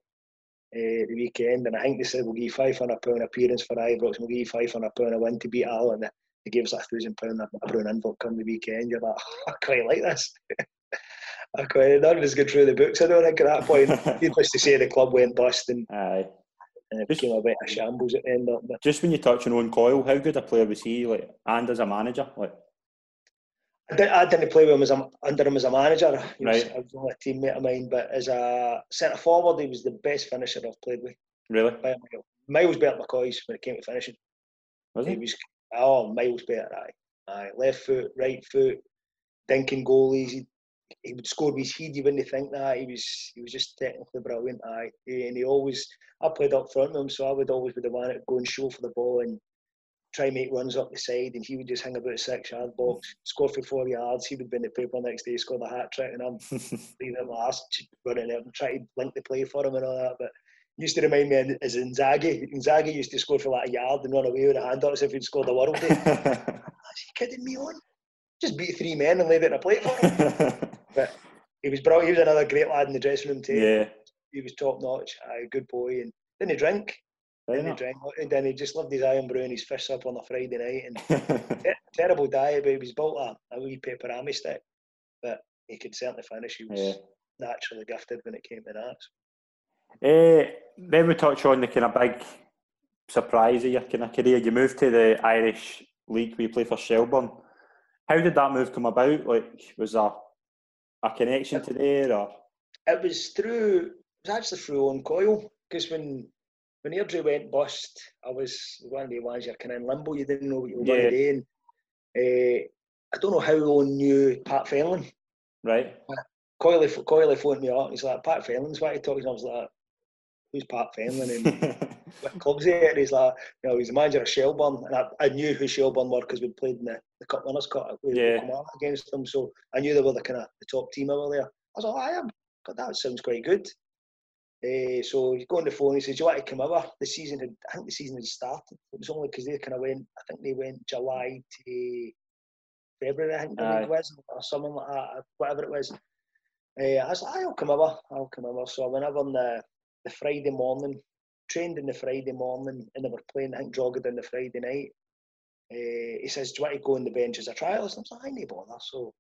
uh, the weekend, and I think they said we'll give you five hundred pound appearance for Ibrox, and we'll give you five hundred pound a win to beat Al, and they gave us a thousand pound a brown envelope come the weekend. You're like, oh, I quite like this. I quite none of us good through the books. I don't think at that point. Needless to say, the club went bust and, Aye. and it became a bit of shambles at the end. Of it. Just when you touch on Owen Coyle, how good a player was he? Like, and as a manager, like. I didn't, I didn't play with him as a, under him as a manager. He was, right. I was only a teammate of mine, but as a centre forward, he was the best finisher I've played with. Really? By a mile. Miles than McCoist when it came to finishing. Was he? he was Oh, miles better. Aye, aye. Left foot, right foot, dinking goalies. He, he would score with his head. You wouldn't think that he was he was just technically brilliant. Aye, and he always I played up front with him, so I would always be the one to go and show for the ball and try and make runs up the side, and he would just hang about a six yard box, score for four yards. He would be in the paper next day, score the hat trick, and I'm leaving it last, running out and trying to link the play for him and all that. But used to remind me of Inzaghi. Inzaghi used to score for like a yard and run away with a hand up as if he'd scored the world. Is he kidding me on? Just beat three men and laid it in a plate for him. but he was brilliant. He was another great lad in the dressing room too. Yeah. He was top notch. A good boy, and didn't drink. Didn't he drank, And then he just loved his Irn-Bru and his fish up on a Friday night. And ter- terrible diet, but he was built a, a wee pepperami stick. But he could certainly finish. He was yeah. naturally gifted when it came to that. Uh, then we touch on the kind of big surprise of your kind of career. You moved to the Irish League where you play for Shelbourne. How did that move come about? Like, was there a connection to there, or it was through? It was actually through Owen Coyle because when when Airdrie went bust, I was one of the ones you're kind of in limbo. You didn't know what you were yeah. going to do. uh, I don't know how Owen knew Pat Fenlon. Right. Coyle, Coyle phoned me up. He's like, Pat Fenlon's what he talks. I was like, who's Pat Fenlon and club's he at? He's like, you know, he's the manager of Shelbourne, and I, I knew who Shelbourne were because we played in the, the Cup Winners' Cup yeah. against them, so I knew they were the kind of the top team over there. I was like, I am. God, that sounds quite good. Uh, so he got on the phone. He said, "Do you want to come over?" The season had, I think, the season had started. It was only because they kind of went. I think they went July to February. I think, I think it was, or something like that, whatever it was. Uh, I was like, "I'll come over. I'll come over." So I went over on the the Friday morning, trained in the Friday morning, and they were playing, I think, Drogheda on the Friday night. Uh, he says, Do you want to go on the bench as a trialist? I'm like, I need bother. So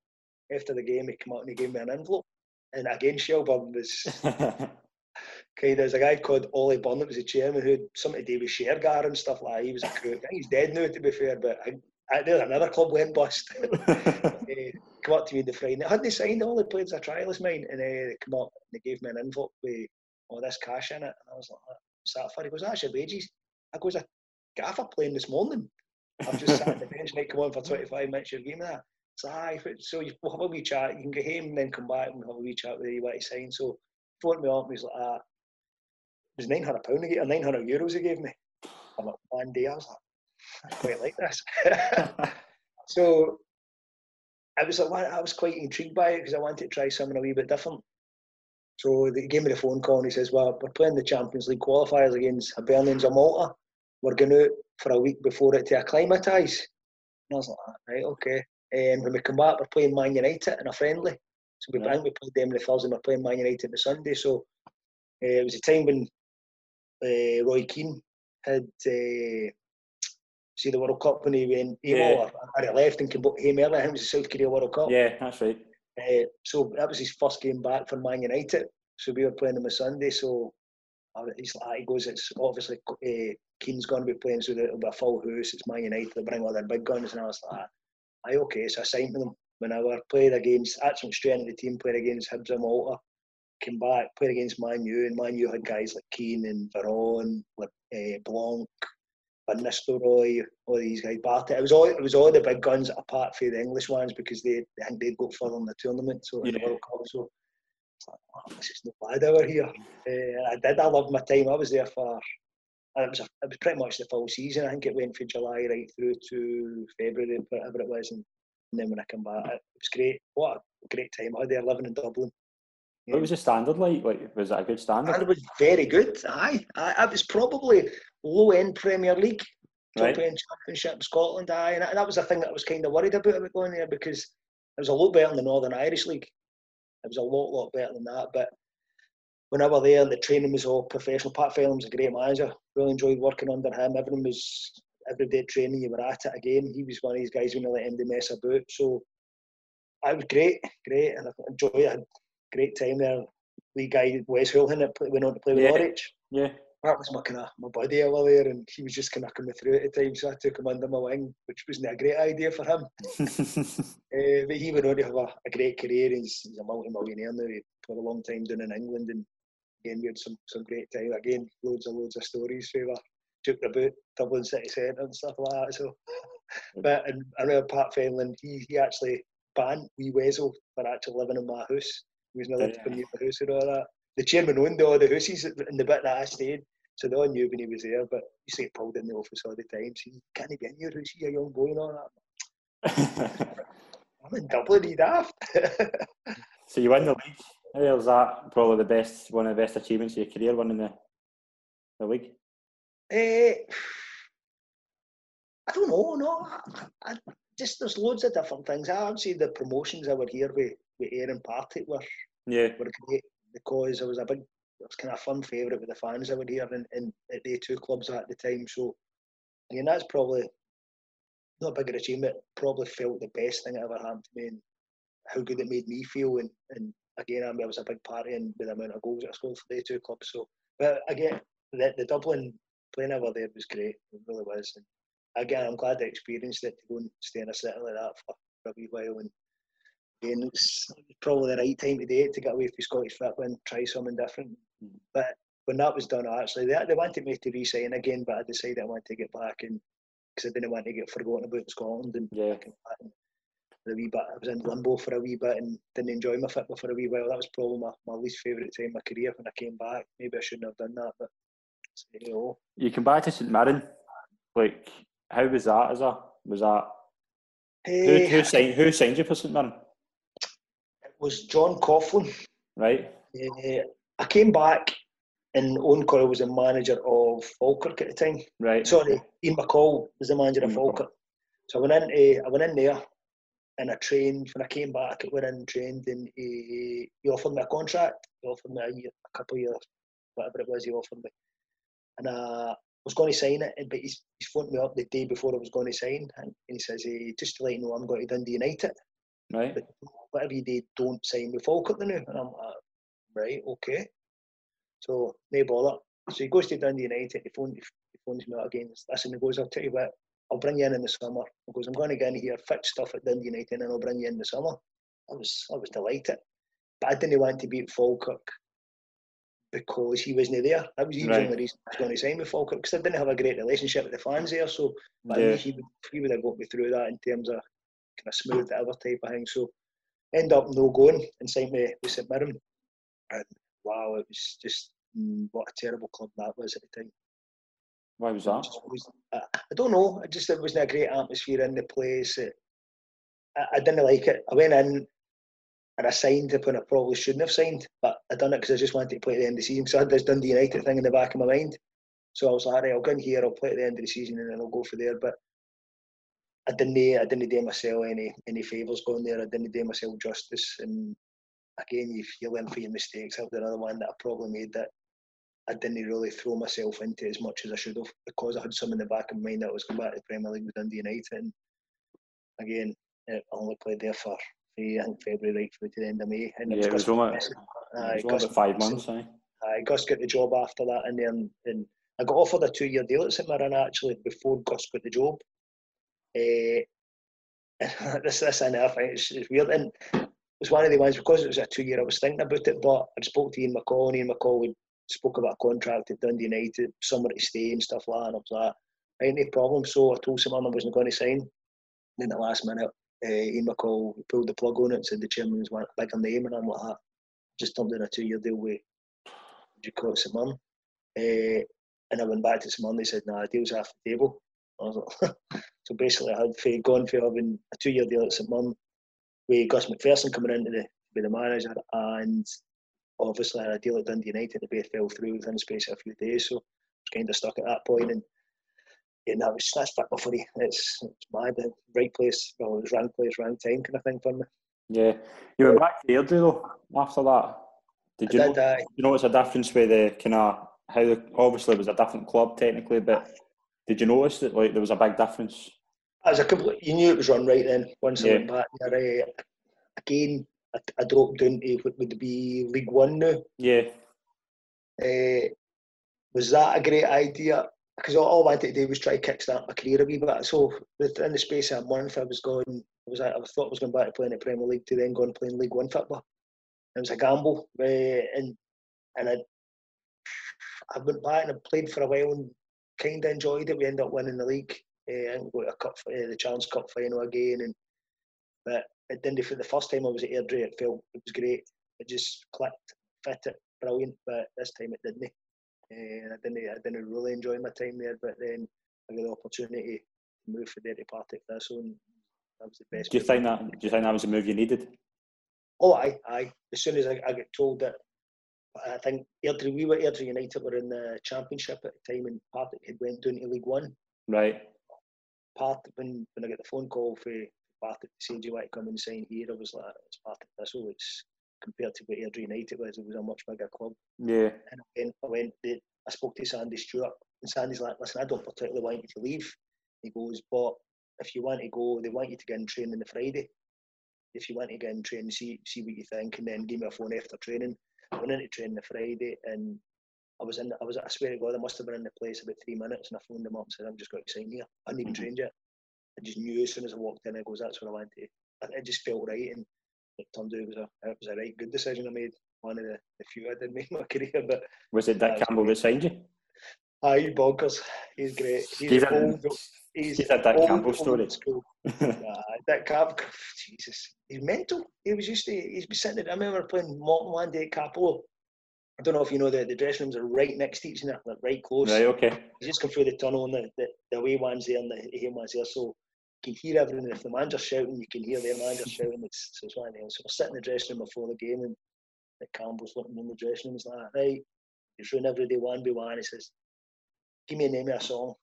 after the game, he came out and he gave me an envelope. And again, Shelbourne was kind of, there's a guy called Ollie Byrne that was the chairman who had something to do with Shergar and stuff like that. He was a crook. He's dead now, to be fair, but I, I, another club went bust. uh, come up to me the Friday. I hadn't signed all the players as a trialist mine, and uh, they come up and they gave me an envelope with all this cash in it. And I was like, what's that for? He goes, that's your wages. I goes, I got off a playing this morning. I've just sat on the bench and come on for 25 minutes, you're giving that. So, aye, so you, we'll have a wee chat. You can get home and then come back and have a wee chat with you what he signed. So, phoned me up and he's like, ah, it was £900 to or 900 euros he gave me. I'm like, one day, I was like, I quite like this. so, I was like, I was quite intrigued by it because I wanted to try something a wee bit different. So he gave me the phone call and he says, Well, we're playing the Champions League qualifiers against Hibernians of Malta. We're going out for a week before it to acclimatise. And I was like, ah, Right, okay. And when we come back, we're playing Man United in a friendly. So we, yeah. we played them on the Thursday and we're playing Man United on the Sunday. So uh, it was a time when uh, Roy Keane had uh, see the World Cup when he went yeah. or, or he left and came, came early. I think it was the South Korea World Cup. Yeah, that's right. Uh, so that was his first game back for Man United. So we were playing him a Sunday. So uh, he's like, he goes, it's obviously uh, Keane's going to be playing, so it'll be a full house. It's Man United. They'll bring all their big guns. And I was like, aye, okay. So I signed with them when I were played against, actually straight into the team, played against Hibs and Malta. Came back, played against Man U, and Man U had guys like Keane and Veron, like, uh, Blanc, Van Nistelrooy, all these guys, Barty. It was all it was all the big guns apart from the English ones because they I think they'd go further in the tournament, so yeah. the World Cup. So like, oh, this is no bad over here. Uh, I did. I loved my time. I was there for. And It was, a, it was pretty much the full season. I think it went from July right through to February, whatever it was, and, and then when I come back, it was great. What a great time! I was there living in Dublin. What was the standard like? Like, was it a good standard? It was very good. Aye, I, it was probably low end Premier League, top right. end Championship Scotland. Aye, and that was the thing that I was kind of worried about about going there because it was a lot better than the Northern Irish League. It was a lot, lot better than that. But when I was there, the training was all professional. Pat Fenlon was a great manager. Really enjoyed working under him. Everyone was every day training. You were at it again. He was one of these guys who never let him mess about. So I was great, great, and I enjoyed it. I had a great time there. The guy Wes Hoolahan that went on to play with yeah. Norwich. Yeah. That was my kind of my buddy over there, and he was just kind of coming through at the time, so I took him under my wing, which wasn't a great idea for him. uh, but he went on to have a, a great career. He's, he's a multi-millionaire now. He played a long time down in England, and again we had some some great time. Again, loads and loads of stories. We were joking about Dublin city centre and stuff like that. So, but and I remember Pat Fenlon. He he actually banned Wee Wessel for actually living in my house. He was not allowed to come near my house and all that. The chairman owned all the houses in the bit that I stayed, so they all knew when he was there. But you see get pulled in the office all the time. So can't he be in your house? He's a young boy and all that. I'm in Dublin, he daft. so you win the league. How was that probably the best, one of the best achievements of your career, winning the the league? Uh, I don't know. No, I, I, just there's loads of different things. I would say the promotions I were here with with Ayr and Partick were yeah were great because I was a big, it was kind of a fun favourite with the fans I here in, in at the two clubs at the time. So, again, that's probably not a bigger achievement. Probably felt the best thing that ever happened to me and how good it made me feel. And, and again, I, mean, I was a big part in the amount of goals I scored for the two clubs. So, but again, the, the Dublin playing over there was great. It really was. And again, I'm glad I experienced it to go and stay in a city like that for, for a wee while. And again, it's probably the right time to do it to get away from Scottish football and try something different. Mm. But when that was done, actually, they, they wanted me to re-sign again, but I decided I wanted to get back and because I didn't want to get forgotten about Scotland and yeah. for a wee bit. I was in limbo for a wee bit and didn't enjoy my football for a wee while. That was probably my, my least favourite time in my career when I came back. Maybe I shouldn't have done that, but you know. You came back to St Mirren. Like, how was that? As a was that? Hey, who, who signed who signed you for St Mirren? Was John Coughlin. Right. Uh, I came back and Owen Coyle was the manager of Falkirk at the time. Right. Sorry, Ian McCall was the manager Ian of Falkirk. So I went in. Uh, I went in there, and I trained. When I came back, I went in and trained, and he, he offered me a contract. He offered me a, year, a couple of years, whatever it was. He offered me, and I was going to sign it. But he's, he's phoned me up the day before I was going to sign, and, he says, hey, "Just to let you know, I'm going to Dundee United." Right. But whatever you do, don't sign with Falkirk the new. And I'm like, right, okay. So, no bother. So he goes to Dundee United, he phones, he phones me out again. Listen, he goes, I'll tell you what, I'll bring you in in the summer. He goes, I'm going to get in here, fix stuff at Dundee United, and I'll bring you in the summer. I was, I was delighted. But I didn't want to be at Falkirk because he wasn't there. That was, he was right. only reason I was going to sign with Falkirk because I didn't have a great relationship with the fans there. So, but yeah. he, would, he would have got me through that in terms of kind of smooth the other type of thing. So end up no going and signed me with St Mirren. And wow, it was just mm, what a terrible club that was at the time. Why was that? Was, I, I, don't know. I just it wasn't a great atmosphere in the place. It, I, I, didn't like it. I went in and I signed up when I probably shouldn't have signed, but I done it because I just wanted to play at the end of the season. So I had this Dundee United thing in the back of my mind. So I was like, right, I'll go in here, I'll play at the end of the season, and then I'll go for there. But I didn't I didn't do myself any any favours going there. I didn't do myself justice. And again, you, you learn from your mistakes. That was another one that I probably made that I didn't really throw myself into as much as I should have because I had some in the back of my mind that I was going back to the Premier League with Dundee United. And again, I only played there for I think February right through to the end of May. And yeah, it was, only, it was five months. I Gus got the job after that, and then and I got offered a two-year deal at St Mirren actually before Gus got the job. Uh, this, this, think it's, it's weird. And it was one of the ones because it was a two year. I was thinking about it, but I spoke to Ian McCall, and Ian McCall would spoke about a contract at Dundee United, somewhere to stay and stuff like that. And I was like, ain't any problem. So I told someone I wasn't going to sign. And then at the last minute, uh, Ian McCall pulled the plug on it and said the chairman was one bigger name, and I'm like, ah, just jumped in a two year deal with, you call it. Uh, and I went back to St Mirren, they said, nah, the deal's off the table. I was like, so basically, I had gone for having a two-year deal at St Mirren with Gus McPherson coming in to be the manager, and obviously I had a deal at Dundee United that both fell through within the space of a few days. So I was kind of stuck at that point. and yeah, that was that's football for you. It's it's mad. The right place, well, it was wrong place, wrong time kind of thing for me. Yeah, you went back to Airdrie though after that. Did you did, know? Uh, you know, it's a difference with the kind of how the, obviously it was a different club technically, but did you notice that like there was a big difference? As a complete, you knew it was run right then. Once yeah. I went back there, uh, again, I, I, dropped down to what would be League One now. Yeah. Uh, was that a great idea? Because all, all I wanted to do was try to kickstart my career a wee bit. So within the space of a month, I was going. I was I thought I was going back to playing the Premier League to then go and play in League One football. It was a gamble, uh, and and I I went back and I played for a while and kind of enjoyed it. We ended up winning the league. Uh, think we got a cup, uh, the Challenge Cup final again, and but it didn't for the first time I was at Airdrie, it felt it was great. It just clicked, fit it, brilliant. But this time it didn't. Uh, I didn't I didn't really enjoy my time there. But then I got the opportunity to move for there to Partick Thistle, and that was the best. Do you think that? Do you think that was a move you needed? Oh, aye, aye. As soon as I, I get told that, I think Airdrie, we were Airdrie United were in the championship at the time, and Partick had went down to League One. Right. Part when when I get the phone call for Partick to say, "Do you want to come and sign here?" I was like, "It's Partick Thistle. It's compared to what Airdrie United was. It was a much bigger club." Yeah. And I went, I went. I spoke to Sandy Stewart, and Sandy's like, "Listen, I don't particularly want you to leave." He goes, "But if you want to go, they want you to get in training the Friday. If you want to get in training, see see what you think, and then give me a phone after training." I went into training the Friday, and I was in. I was. I swear to God, I must have been in the place about three minutes, and I phoned them up and said, "I'm just going to sign here." I hadn't even mm-hmm. trained yet. I just knew as soon as I walked in, I goes, "That's what I want to." It just felt right, and it turned out it was a it was a right good decision I made. One of the, the few I did make my career, but was it Dick Campbell that signed you? Aye, bonkers. He's great. He's, he's old. He's, a Dick old, Campbell story. uh, Dick Campbell, Jesus, he's mental. He was used to. He's been sitting. There, I remember playing Morton one day at I don't know if you know the, the dressing rooms are right next to each other, like right close. Right, okay. You just come through the tunnel and the, the, the away one's there and the home one's there. So you can hear everything. If the manager's shouting, you can hear their manager shouting. It's, so it's one of them. So we're sitting in the dressing room before the game and the Campbell's looking in the dressing room. He's like, right, he's running every day one by one. He says, give me a name of a song.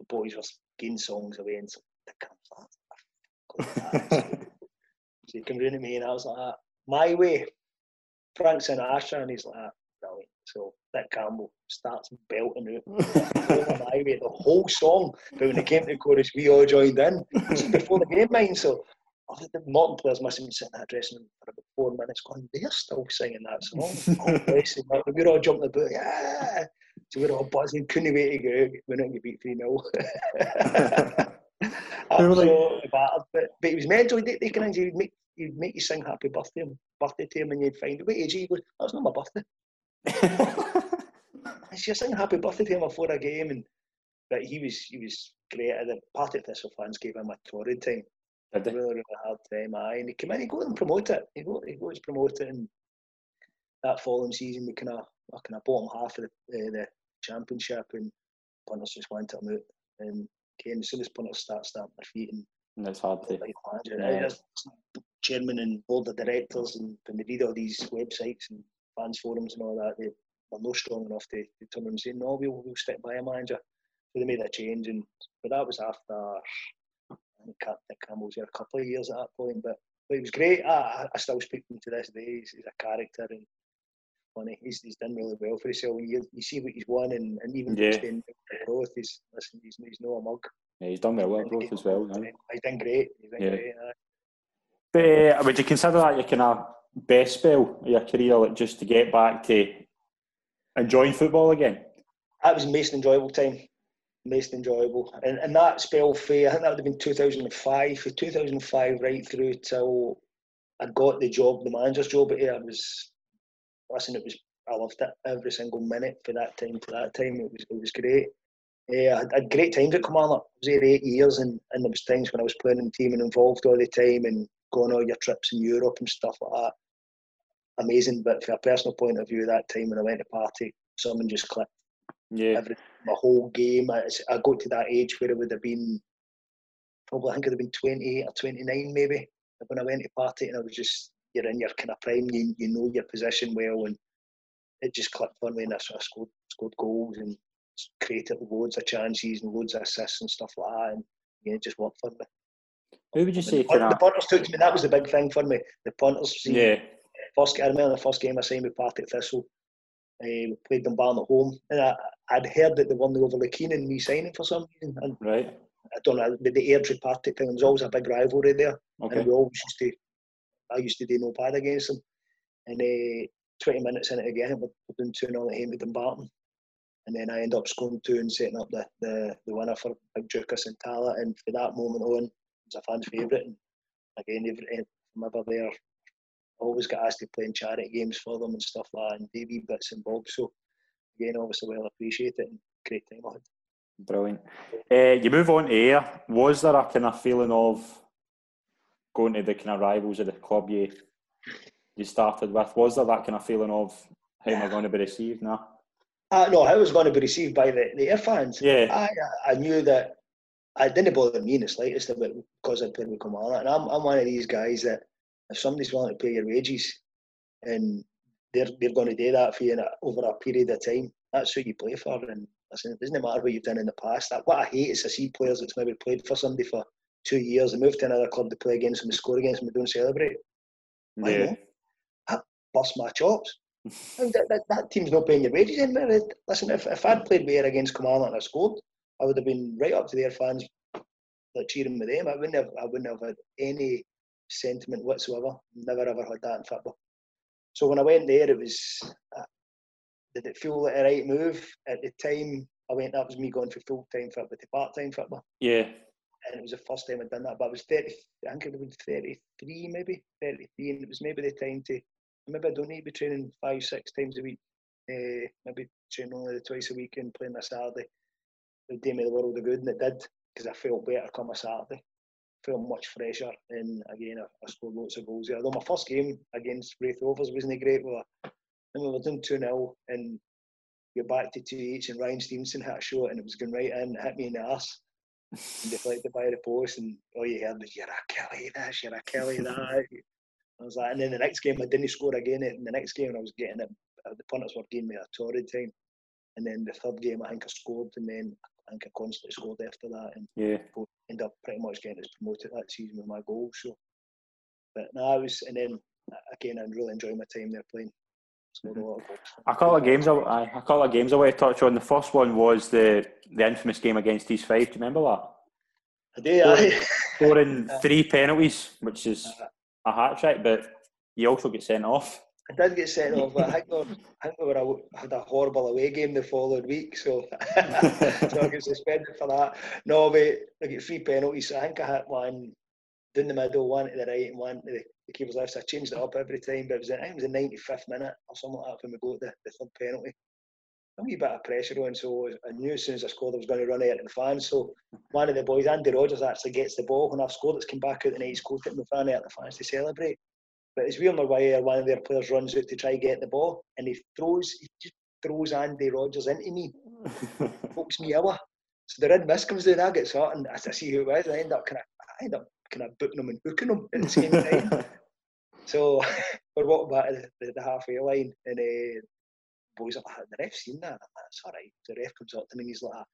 The boys were getting songs away and so the Campbell's like, so he came running at me and I was like, my way. Frank Sinatra, and he's like, ah, brilliant. So Dick Campbell starts belting out my way the whole song. But when it came to the chorus, we all joined in. This is before the game, mind. So I think the Morton players must have been sitting in that dressing room for about four minutes going, they're still singing that song. oh, bless them. We were all jumping the boot, yeah. So we're all buzzing, couldn't wait to go. We're not going to beat 3 0. Absolutely battered. But, but he was mental. They, they can, he'd make, he'd make you sing happy birthday birthday to him and you'd find, wait, he goes, that's not my birthday. and she sing happy birthday to him before a game and but he was he was great. And The Partick Thistle fans gave him a torrid time. Did Really, really hard time. Aye, and he came in, he got and promote it. He got he to promote it, and that following season we kind of kind of bottom half of the, uh, the championship, and punters just went him out. Um, and came as soon as punters start stamping their feet and that's hard to. Yeah. Chairman and board of directors, and when they read all these websites and fans forums and all that, they, they're not strong enough to, to turn and say, no, we'll, we'll stick by a manager. So they made a change, and but that was after I think Campbell was here a couple of years at that point. But, but it was great. I, I still speak to him to this day. He's, he's a character and funny. He's, he's done really well for himself. You, you see what he's won, and, and even yeah. the growth, he's listen, he's, he's no a mug. Yeah, he's done well at growth as well. He's done great. He's done yeah. great. But uh, would you consider that your kind of best spell of your career, like just to get back to enjoying football again? That was the most enjoyable time. Most enjoyable. And, and that spell for, I think that would have been 2005. For 2005 right through till I got the job, the manager's job here, I was, listen, it was, I loved it every single minute for that time For that time. It was, it was great. Yeah, I had great times at Kilmarnock. I was there eight years, and, and there was times when I was playing in the team and involved all the time, and going all your trips in Europe and stuff like that. Amazing, but from a personal point of view, that time when I went to party, someone just clicked. Yeah, Every, my whole game. I, I got to that age where it would have been probably I think it would have been 28 or 29 maybe when I went to party, and I was just you're in your kind of prime. You you know your position well, and it just clicked for me, and I sort of scored scored goals and created loads of chances and loads of assists and stuff like that, and yeah, it just worked for me. Who would you say? The, the punters took to me. That was the big thing for me. The punters. See, yeah. First, I remember the first game I signed with Partick Thistle. Uh, we played Dumbarton at home, and I, would heard that they won the overly keen in me signing for some reason. And right. I don't know the, the Airdrie Partick thing. There was always a big rivalry there, okay. and we always used to. I used to do no bad against them, and uh, 20 minutes in it again, we're, we're doing 2 0 at Hampden Dumbarton and then I end up scoring two and setting up the, the, the winner for Big and Tala. And for that moment on, it was a fan's favourite. And again, every, from ever there, I always got asked to play in charity games for them and stuff like that, and Davy bits and bobs. So again, obviously well appreciated and great time I had. Brilliant. Uh, you move on to Ayr. Was there a kind of feeling of going to the kind of rivals of the club you you started with? Was there that kind of feeling of how am I going to be received now? Uh, no, I was going to be received by the, the Ayr fans. Yeah. I, I knew that I didn't bother me in the slightest about because I played with Kilmarnock. And I'm, I'm one of these guys that if somebody's willing to pay your wages and they're, they're going to do that for you over a period of time, that's who you play for. And listen, it doesn't matter what you've done in the past. That, what I hate is to see players that's maybe played for somebody for two years I moved to another club to play against them and score against them and don't celebrate. Yeah. I bust my chops. that, that, that, team's not paying your wages there. Listen, if, if I'd played with against Kilmarnock and I scored, I would have been right up to their fans like cheering with them. I wouldn't have I wouldn't have had any sentiment whatsoever. Never ever had that in football. So when I went there, it was uh, did it feel like a right move at the time? I went. That was me going for full time football to part time football. Yeah. And it was the first time I'd done that. But I was thirty. I think it thirty three, maybe thirty three, and it was maybe the time to. Maybe I don't need to be training five, six times a week. Uh, maybe training only twice a week and playing a Saturday. It would do me the world of good, and it did because I felt better come a Saturday. I Felt much fresher, and again, I, I scored lots of goals. Although my first game against Raith Rovers wasn't great, we were, and we were doing 2 0, and you're back to 2 each, and Ryan Stevenson had a shot, and it was going right in, hit me in the arse, and deflected by the post, and all you heard was, You're a Killie this, you're a Killie that. I was like, and then the next game, I didn't score again. And the next game, I was getting it, uh, the punters were giving me a torrid time. And then the third game, I think I scored, and then I think I constantly scored after that, and yeah, ended up pretty much getting us promoted that season with my goal. So, but no, I was, and then again, I really enjoyed my time there playing. A, a couple of games, I, a couple of games I want to touch on. The first one was the the infamous game against East Fife. Do you remember that? I do. Scoring, scoring three penalties, which is a hat trick, but you also get sent off. I did get sent off, but I think, we were, I think we were a, had a horrible away game the following week, so, so I got suspended for that. No, but I get three penalties. I think I had one down the middle, one to the right, and one to the, the keeper's left. So I changed it up every time, but it was, I think it was the 95th minute or something like that when we got the, the third penalty. A wee bit of pressure on, so I knew as soon as I scored I was going to run out of the fans. So one of the boys, Andy Rogers, actually gets the ball when I've scored. It's come back out the night, he's caught it and we've ran out the fans to celebrate. But it's weird why one of their players runs out to try and get the ball and he throws, he just throws Andy Rogers into me, pokes me over. So the red mist comes down, I get shot and as I see who it is. I end up kind of, I end up kind of booking them and hooking them at the same time. so we're walking back to the, the halfway line and uh, boys are like, ah, the ref's seen that. I'm like, it's all right. The ref comes up to me and he's like, ah,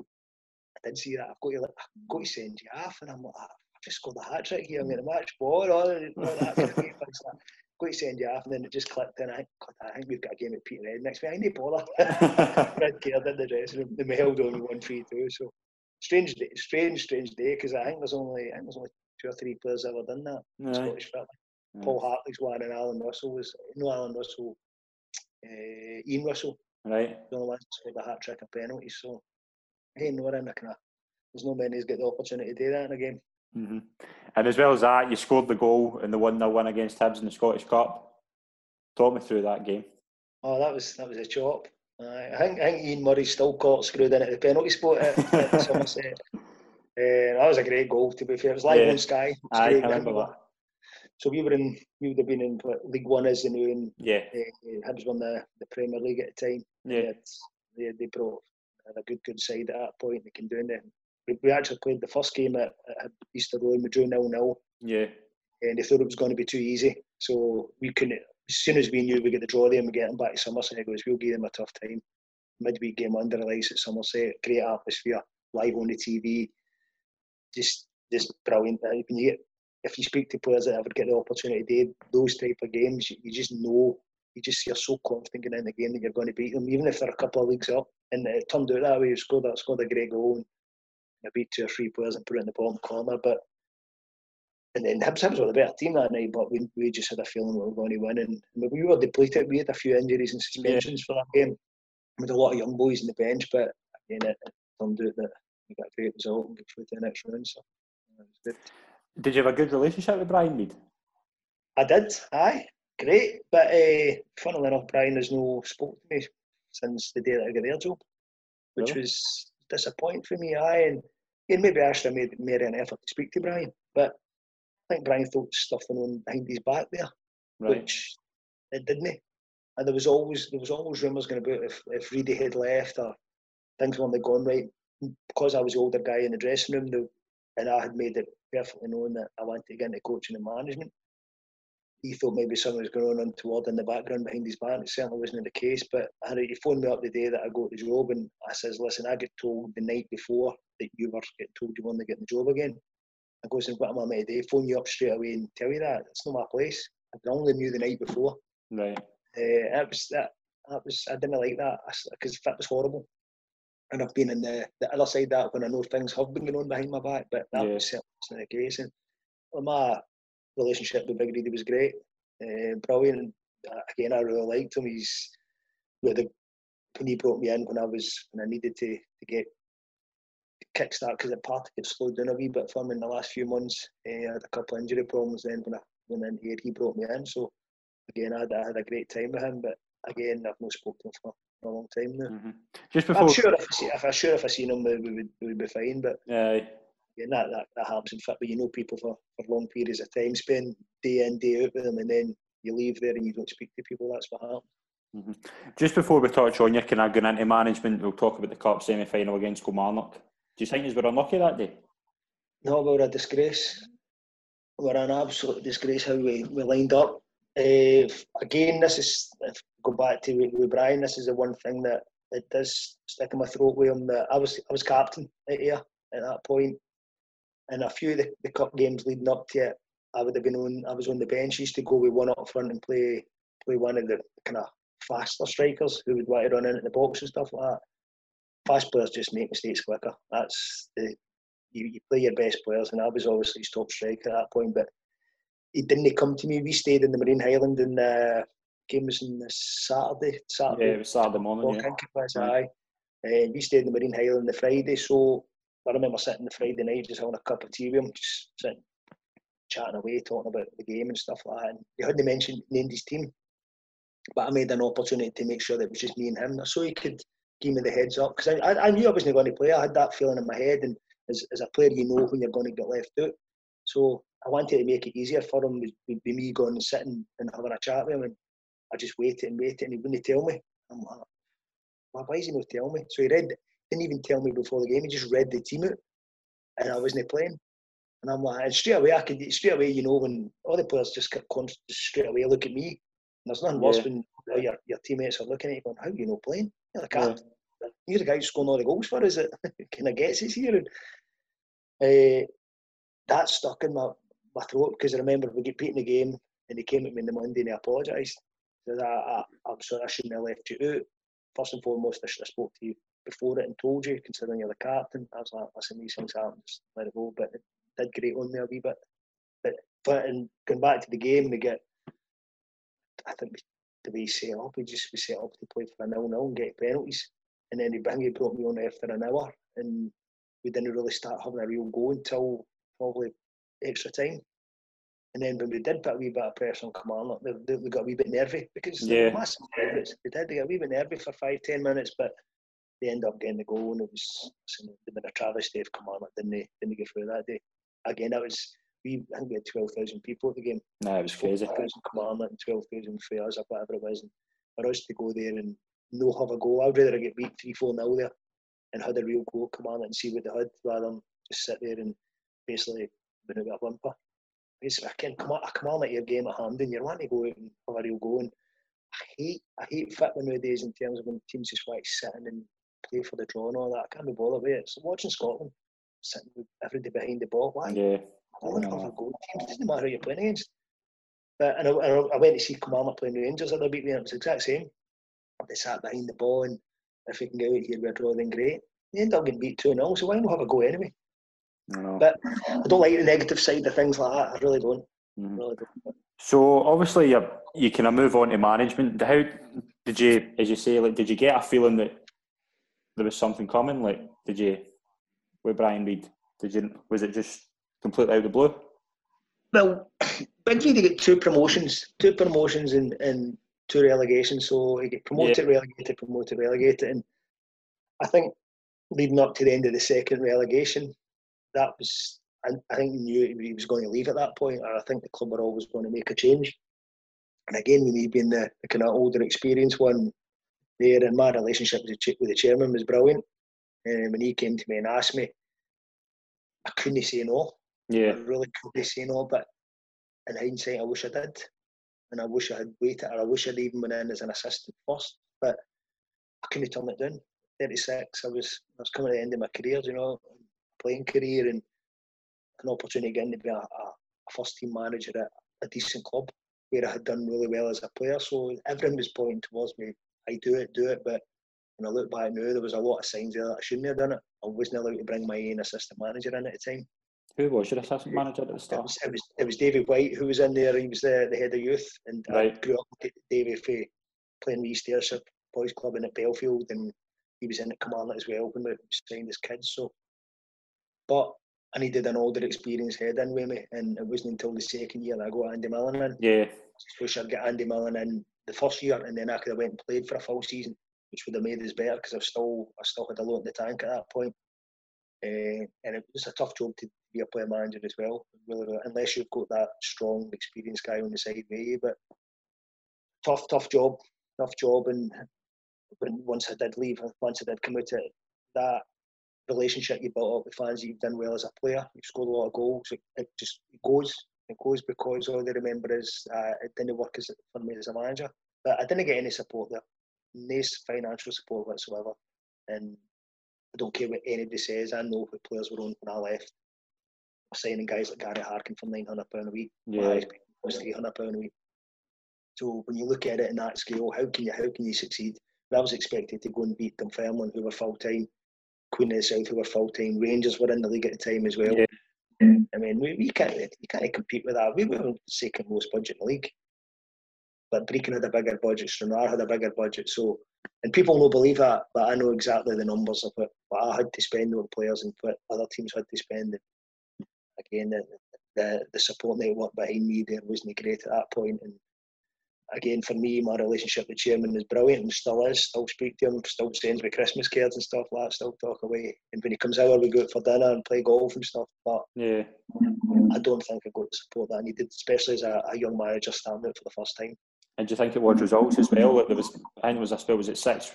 I didn't see that. I've got to, I've got to send you off. And I'm like, ah, I've just scored a hat trick here. I'm going to match ball. All, all that thing. Got to send you off, and then it just clicked in. I think, God, I think we've got a game at Peterhead next week. I need bother. Red card in the dressing room. They held on one three two. So strange, day, strange, strange day because I think there's only I think there's only two or three players ever done that. Right. Scottish football. Right. Paul Hartley's one, and Alan Russell was no Alan Russell, uh, Ian Russell. Right. The only one scored a hat trick of penalties. So hey, no, we're in the kind of. There's no many who's get the opportunity to do that in a game. Mm-hmm. And as well as that, you scored the goal in the one 0 win against Hibs in the Scottish Cup. Talk me through that game. Oh, that was that was a chop. Uh, I think I think Ian Murray still caught screwed in at the penalty spot at, at Somerset. Uh, that was a great goal. To be fair, it was live yeah. on Sky. I remember that. So we were in, we would have been in League One as the new, and yeah, uh, Hibs won the, the Premier League at the time. Yeah, they, they brought a good good side at that point. They can do it we actually played the first game at, at Easter Road and we drew nil nil. Yeah. And they thought it was going to be too easy, so we couldn't. As soon as we knew we get the draw there we get them back to Somerset, it goes, we'll give them a tough time. Midweek game under the lights at Somerset, great atmosphere, live on the TV, just just brilliant. When you get, if you speak to players that ever get the opportunity, those type of games, you, you just know you just you're so confident in the game that you're going to beat them, even if they're a couple of leagues up. And it turned out that way. You scored that, scored a great goal. And I beat two or three players and put it in the bottom corner. But and then Hibs, Hibs were the better team that night, but we, we just had a feeling we were going to win. And we were depleted. We had a few injuries and suspensions yeah. for that game. With a lot of young boys in the bench, but again, it, it turned out that we got a great result and got through to the next round. So it was good. Did you have a good relationship with Brian Reid? I did, aye, great. But uh, funnily enough, Brian has no spoke to me since the day that I got their job, which really? was disappointing for me. Aye, and and maybe Ashley made, made an effort to speak to Brian, but I think Brian thought stuffing on behind his back there, Right. which it didn't. And there was always there was always rumours going about if if Reedy had left or things weren't gone right. Because I was the older guy in the dressing room, though, and I had made it perfectly known that I wanted to get into coaching and management. He thought maybe something was going on untoward in the background behind his back. It certainly wasn't the case. But had, he phoned me up the day that I got the job, and I says, "Listen, I get told the night before that you were getting told you weren't getting the job again." I goes, "And what am I meant to do? Phone you up straight away and tell you that? It's not my place. I only knew the night before." Right. Uh, that was that. That was I didn't like that because that was horrible. And I've been in the, the other side of that when I know things have been going on behind my back, but that Yeah. was certainly not the case. And well, my relationship with Big Reedy was great, uh, brilliant. And again, I really liked him. He's with the when he brought me in when I was when I needed to to get kickstart because the party had slowed down a wee bit for me in the last few months. Uh, I had a couple of injury problems then when I went in here. He brought me in, so again, I had, I had a great time with him. But again, I've not spoken to him for a long time now. hmm Just before. I'm sure if I see, if I sure if I seen him, we we would we would be fine. But Aye. again, that, that that happens in fit. But you know people for, for long periods of time, spend day in day out with them, and then you leave there and you don't speak to people. That's what happens. Mhm. Just before we touch on you, can I go into management? We'll talk about the cup semi final against Kilmarnock. Do you think you were unlucky that day? No, we're a disgrace. We're an absolute disgrace how we, we lined up. Uh, again, this is go back to with, with Brian. This is the one thing that it does stick in my throat with him. That I was I was captain at here at that point, and a few of the, the cup games leading up to it, I would have been on. I was on the bench. Used to go with one up front and play play one of the kind of faster strikers who would want to run in at the box and stuff like that. Fast players just make mistakes quicker. That's the you, you play your best players, and I was obviously top striker at that point. But he didn't come to me. We stayed in the Marine Highland, and uh, game was on the Saturday. Saturday. Yeah, it was Saturday morning. Yeah. Was, aye. Uh, we stayed in the Marine Highland the Friday, so I remember sitting the Friday night just having a cup of tea with him, just sitting chatting away, talking about the game and stuff like that. And he hadn't mentioned named his team, but I made an opportunity to make sure that it was just me and him, so he could give me the heads up because I, I, I knew I wasn't going to play. I had that feeling in my head, and as, as a player, you know when you're going to get left out. So I wanted to make it easier for him with, with with me going and sitting and having a chat with him, and I just waited and waited, and he wouldn't tell me. I'm like, why, why is he not telling me? So he read, didn't even tell me before the game. He just read the team out, and I wasn't playing. And I'm like, and straight away, I could straight away, you know, when all the players just get con- straight away look at me. And there's nothing worse Yeah. when all your, your teammates are looking at you going, "How you not playing? You're the Yeah. You're the guy who's scoring all the goals for us. It kind of gets us here." And uh, that stuck in my, my throat because I remember we get beaten the game, and he came at me on the Monday and he apologised. He said, I, I'm sorry, I shouldn't have left you out. First and foremost, I should have spoke to you before it and told you, considering you're the captain. I was like, listen, these things happen, just let it go. But it did grate on me a wee bit. But, but and going back to the game, we get, I think the way he set up, we just we set up to play for a nil nil and get penalties. And then he, bang, he brought me on after an hour, and we didn't really start having a real go until probably extra time. And then when we did put a wee bit of pressure on Kilmarnock, they, they, they got a wee bit nervy because they Yeah. massive. They did, they got a wee bit nervy for five, ten minutes, but they ended up getting the goal and it was listen, it'd been a travesty if Kilmarnock didn't, they, didn't get through that day. Again, that was, we, I think we had 12,000 people at the game. No, it was crazy. 12,000 Kilmarnock and 12,000 for us or whatever it was. And for us to go there and no have a goal, I'd rather get beat 3 4 0 there and had a real goal on and see what they had rather than just sit there and basically been out with a whimper. It's, I can come on, I come on at your game at hand and you're wanting to go out and have a real go. And I hate, I hate football nowadays in terms of when teams just want sitting and play for the draw and all that. I can't be bothered with it. So watching Scotland, sitting with everybody behind the ball, why? Yeah. I want to have a go. Teams doesn't matter who you're playing against. But and I, and I- went to see Kilmarnock playing Rangers other week, and it was the exact same. They sat behind the ball, and if we can get out here with a draw, then great. They end up getting beat 2 0, so why not have a go anyway? I. But I don't like the negative side of things like that. I really don't. Mhm. Really don't. So obviously you you kind of move on to management. How did you, as you say, like did you get a feeling that there was something coming? Like did you with Brian Reid? Did you was it just completely out of the blue? Well, Big Reid get two promotions, two promotions and, and two relegations. So he get promoted, relegated, promoted, relegated. And I think leading up to the end of the second relegation, that was I, I think he knew he was going to leave at that point, and I think the club were always going to make a change. And again, with me being the, the kind of older, experienced one there, and my relationship with the, with the chairman was brilliant. And when he came to me and asked me, I couldn't say no. Yeah. I really couldn't say no, but in hindsight, I wish I did. And I wish I had waited, or I wish I'd even went in as an assistant first. But I couldn't turn it down. 36, I was I was coming to the end of my career, you know, playing career and an opportunity again to be a, a, first team manager at a decent club where I had done really well as a player. So everything was pointing towards me. I do it, do it. But when I look back now, there was a lot of signs there that I shouldn't have done it. I wasn't allowed to bring my own assistant manager in at the time. Who was your assistant manager at the start? It was, it was, it was David White who was in there. He was the, the head of youth, and right. I grew up with David for playing with East Ayrshire Boys Club in at Belfield, and he was in at Kilmarnock as well when we signed as kids. So, but I needed an older, experienced head in with me, and it wasn't until the second year that I got Andy Millen in. Yeah. I wish I'd get Andy Millen in the first year, and then I could have went and played for a full season, which would have made us better because I still I still had a lot in the tank at that point. Uh, and it was a tough job to be a player manager as well, really, unless you've got that strong, experienced guy on the side with you. But tough, tough job, tough job. And when once I did leave, once I did come out of that relationship you built up with fans, you've done well as a player. You've scored a lot of goals. It, it just it goes. It goes because all they remember is uh, it didn't work as for me as a manager. But I didn't get any support there, no financial support whatsoever. And I don't care what anybody says. I know what players were on when I left. Signing guys like Gary Harkin for nine hundred pound a week. Yeah. was three hundred pound a week. So when you look at it in that scale, how can you how can you succeed? I was expected to go and beat Dunfermline, who were full time, Queen of the South, who were full time, Rangers were in the league at the time as well. Yeah. I mean, we, we can't you can't compete with that. We were second most budget in the league, but Brechin had a bigger budget. Stranraer had a bigger budget. So and people don't believe that, but I know exactly the numbers of it. What I had to spend on players and what other teams had to spend. And again, the, the the support network behind me there wasn't great at that point. And again, for me, my relationship with chairman is brilliant and still is. Still speak to him, still sends me Christmas cards and stuff like that. Still talk away. And when he comes out, we go out for dinner and play golf and stuff. But yeah, I don't think I got the support that I needed, especially as a, a young manager starting out for the first time. And do you think it was results as well? Like there was, I think it was, I suppose, was it six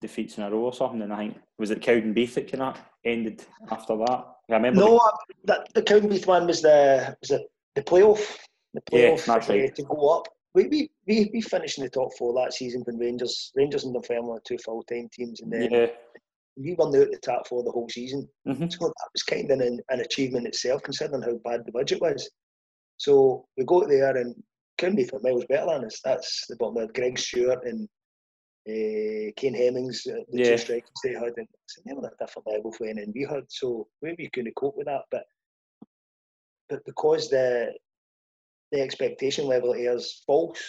defeats in a row or something? And I think was it Cowdenbeath that kind of ended after that. I remember. No, the, that, the Cowdenbeath one was the was it the playoff. The playoff yeah, that's right. Uh, to go up. We, we, we, we finished in the top four that season when Rangers Rangers and Dunfermline were two full time teams, and then yeah. we won out the top four the whole season. Mm-hmm. So that was kind of an, an achievement itself, considering how bad the budget was. So we go there and couldn't be for miles better than us. That's the bottom of Greg Stewart and uh, Kane Hemmings, uh, the yeah. two strikers they had. And they were a different level for and we had. So maybe you couldn't cope with that. But but because the the expectation level here is false,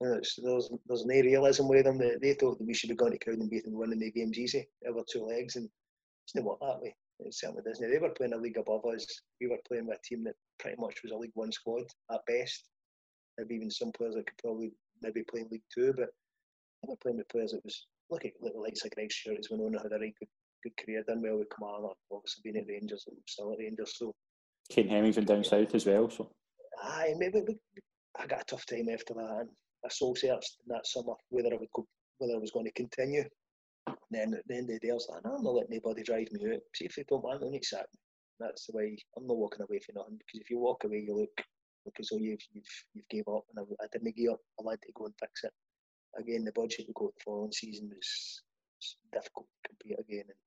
there's, there's, there's no realism with them. They, they thought that we should have gone to Cowdenbeath and winning the games easy over two legs, and it's not that way. It certainly doesn't. They were playing a league above us. We were playing with a team that pretty much was a League One squad at best maybe even some players that could probably maybe play in League Two, but I think playing with players that was look at the likes like Greg Stewart as we know had a really good good career, done well with Kilmarnock, obviously been at Rangers and still at Rangers. So Kane Hemmings went down south as well. So aye, maybe I got a tough time after that, and I soul searched that summer whether I would go, whether I was going to continue. And then at the end of the day, I was like, I'm not letting anybody drive me out. See if they don't want me, sack me. That's the way I'm not walking away from nothing because if you walk away, you look because oh you've you've you've gave up and I, I didn't give up. I had to go and fix it. Again, the budget we got the following season was, was difficult to compete again and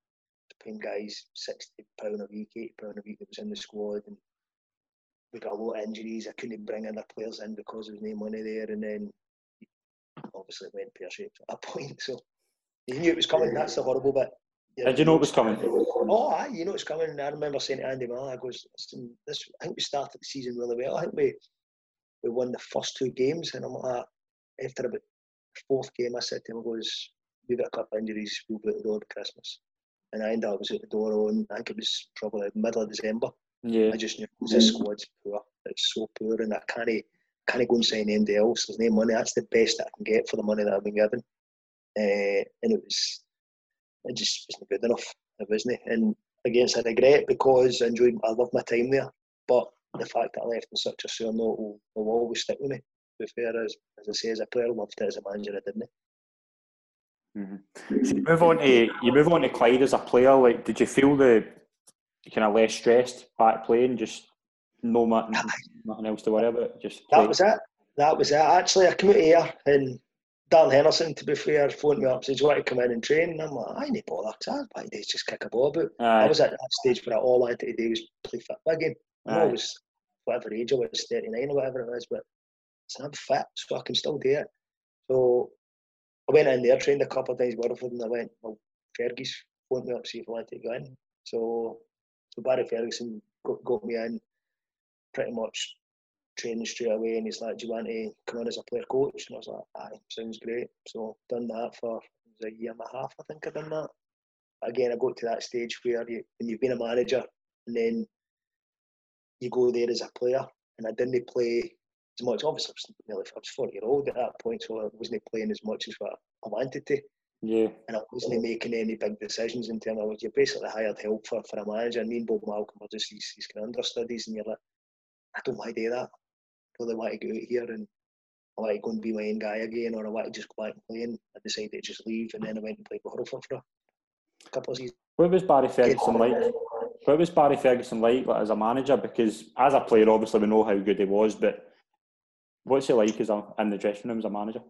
paying guys sixty pound a week, eighty pound a week that was in the squad and we got a lot of injuries. I couldn't bring other players in because there was no money there and then obviously it went pear shaped at a point. So you knew it was coming, that's the horrible bit. Did you know it was coming? Oh, aye, you know it's coming. I remember saying to Andy Millen, I goes, this, I think we started the season really well. I think we we won the first two games, and I'm like, after about the fourth game, I said to him, I goes, we've got a couple of injuries, we'll be at the door at Christmas. And I ended up was at the door on, I think it was probably middle of December. Yeah. I just knew this squad's poor. It's so poor, and I can't, can't go and sign anybody else. There's no money. That's the best that I can get for the money that I've been given. Uh, and it was it just wasn't good enough. It wasn't. And against I regret because I enjoyed, I loved my time there. But the fact that I left in such a sore note will, will always stick with me. To be fair, as, as I say, as a player, I loved it. As a manager, I didn't. Mm-hmm. So you move on to you move on to Clyde as a player. Like, did you feel the kind of less stressed back playing? Just no nothing, nothing else to worry about. Just play. that was it. That was it. Actually, I came out here and Dan Henderson, to be fair, phoned me up said, "Do you want to come in and train?" And I'm like, "I ain't bother. I want to just kick a ball about." Aye. I was at that stage where all I wanted to do was play football again. I was whatever age I was, 39 or whatever it was, but I'm fit, so I can still do it. So I went in there, trained a couple of times with them, and I went, well, Fergie's phoned me up to see if I wanted to go in. So, so Barry Ferguson got, got me in pretty much training straight away and he's like, Do you want to come on as a player coach? And I was like, Aye, sounds great. So done that for a year and a half, I think I've done that. Again, I got to that stage where you when you've been a manager and then you go there as a player and I didn't play as much. Obviously, I was nearly I was 40 year old at that point, so I wasn't playing as much as what I wanted to. Yeah. And I wasn't making any big decisions in terms of what you basically hired help for, for a manager. And me and Bob Malcolm were just these, these kind of understudies, and you're like, I don't want to do that. I really want to go out here and I want to go and be my own guy again, or I want to just go back and play. And I decided to just leave, and then I went and played with Hurlford for a couple of seasons. What was Barry Ferguson like? What was Barry Ferguson like, like as a manager? Because as a player, obviously we know how good he was, but what's he like as a, in the dressing room as a manager?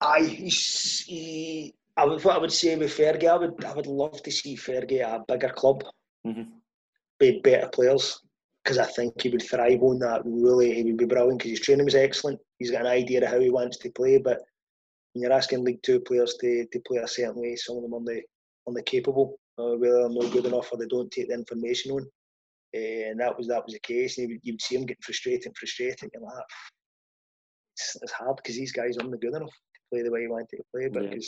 I he, I would, what I would say with Fergie, I would, I would love to see Fergie at a bigger club, mm-hmm. be better players, because I think he would thrive on that. Really, he would be brilliant because his training was excellent. He's got an idea of how he wants to play, but when you're asking League Two players to, to play a certain way, some of them are the, are the capable, uh, whether they're not good enough or they don't take the information on. Uh, and that was that was the case. And you would, you would see him getting frustrated and frustrated. You're like, it's, it's hard because these guys aren't good enough to play the way he wanted to play. But yeah.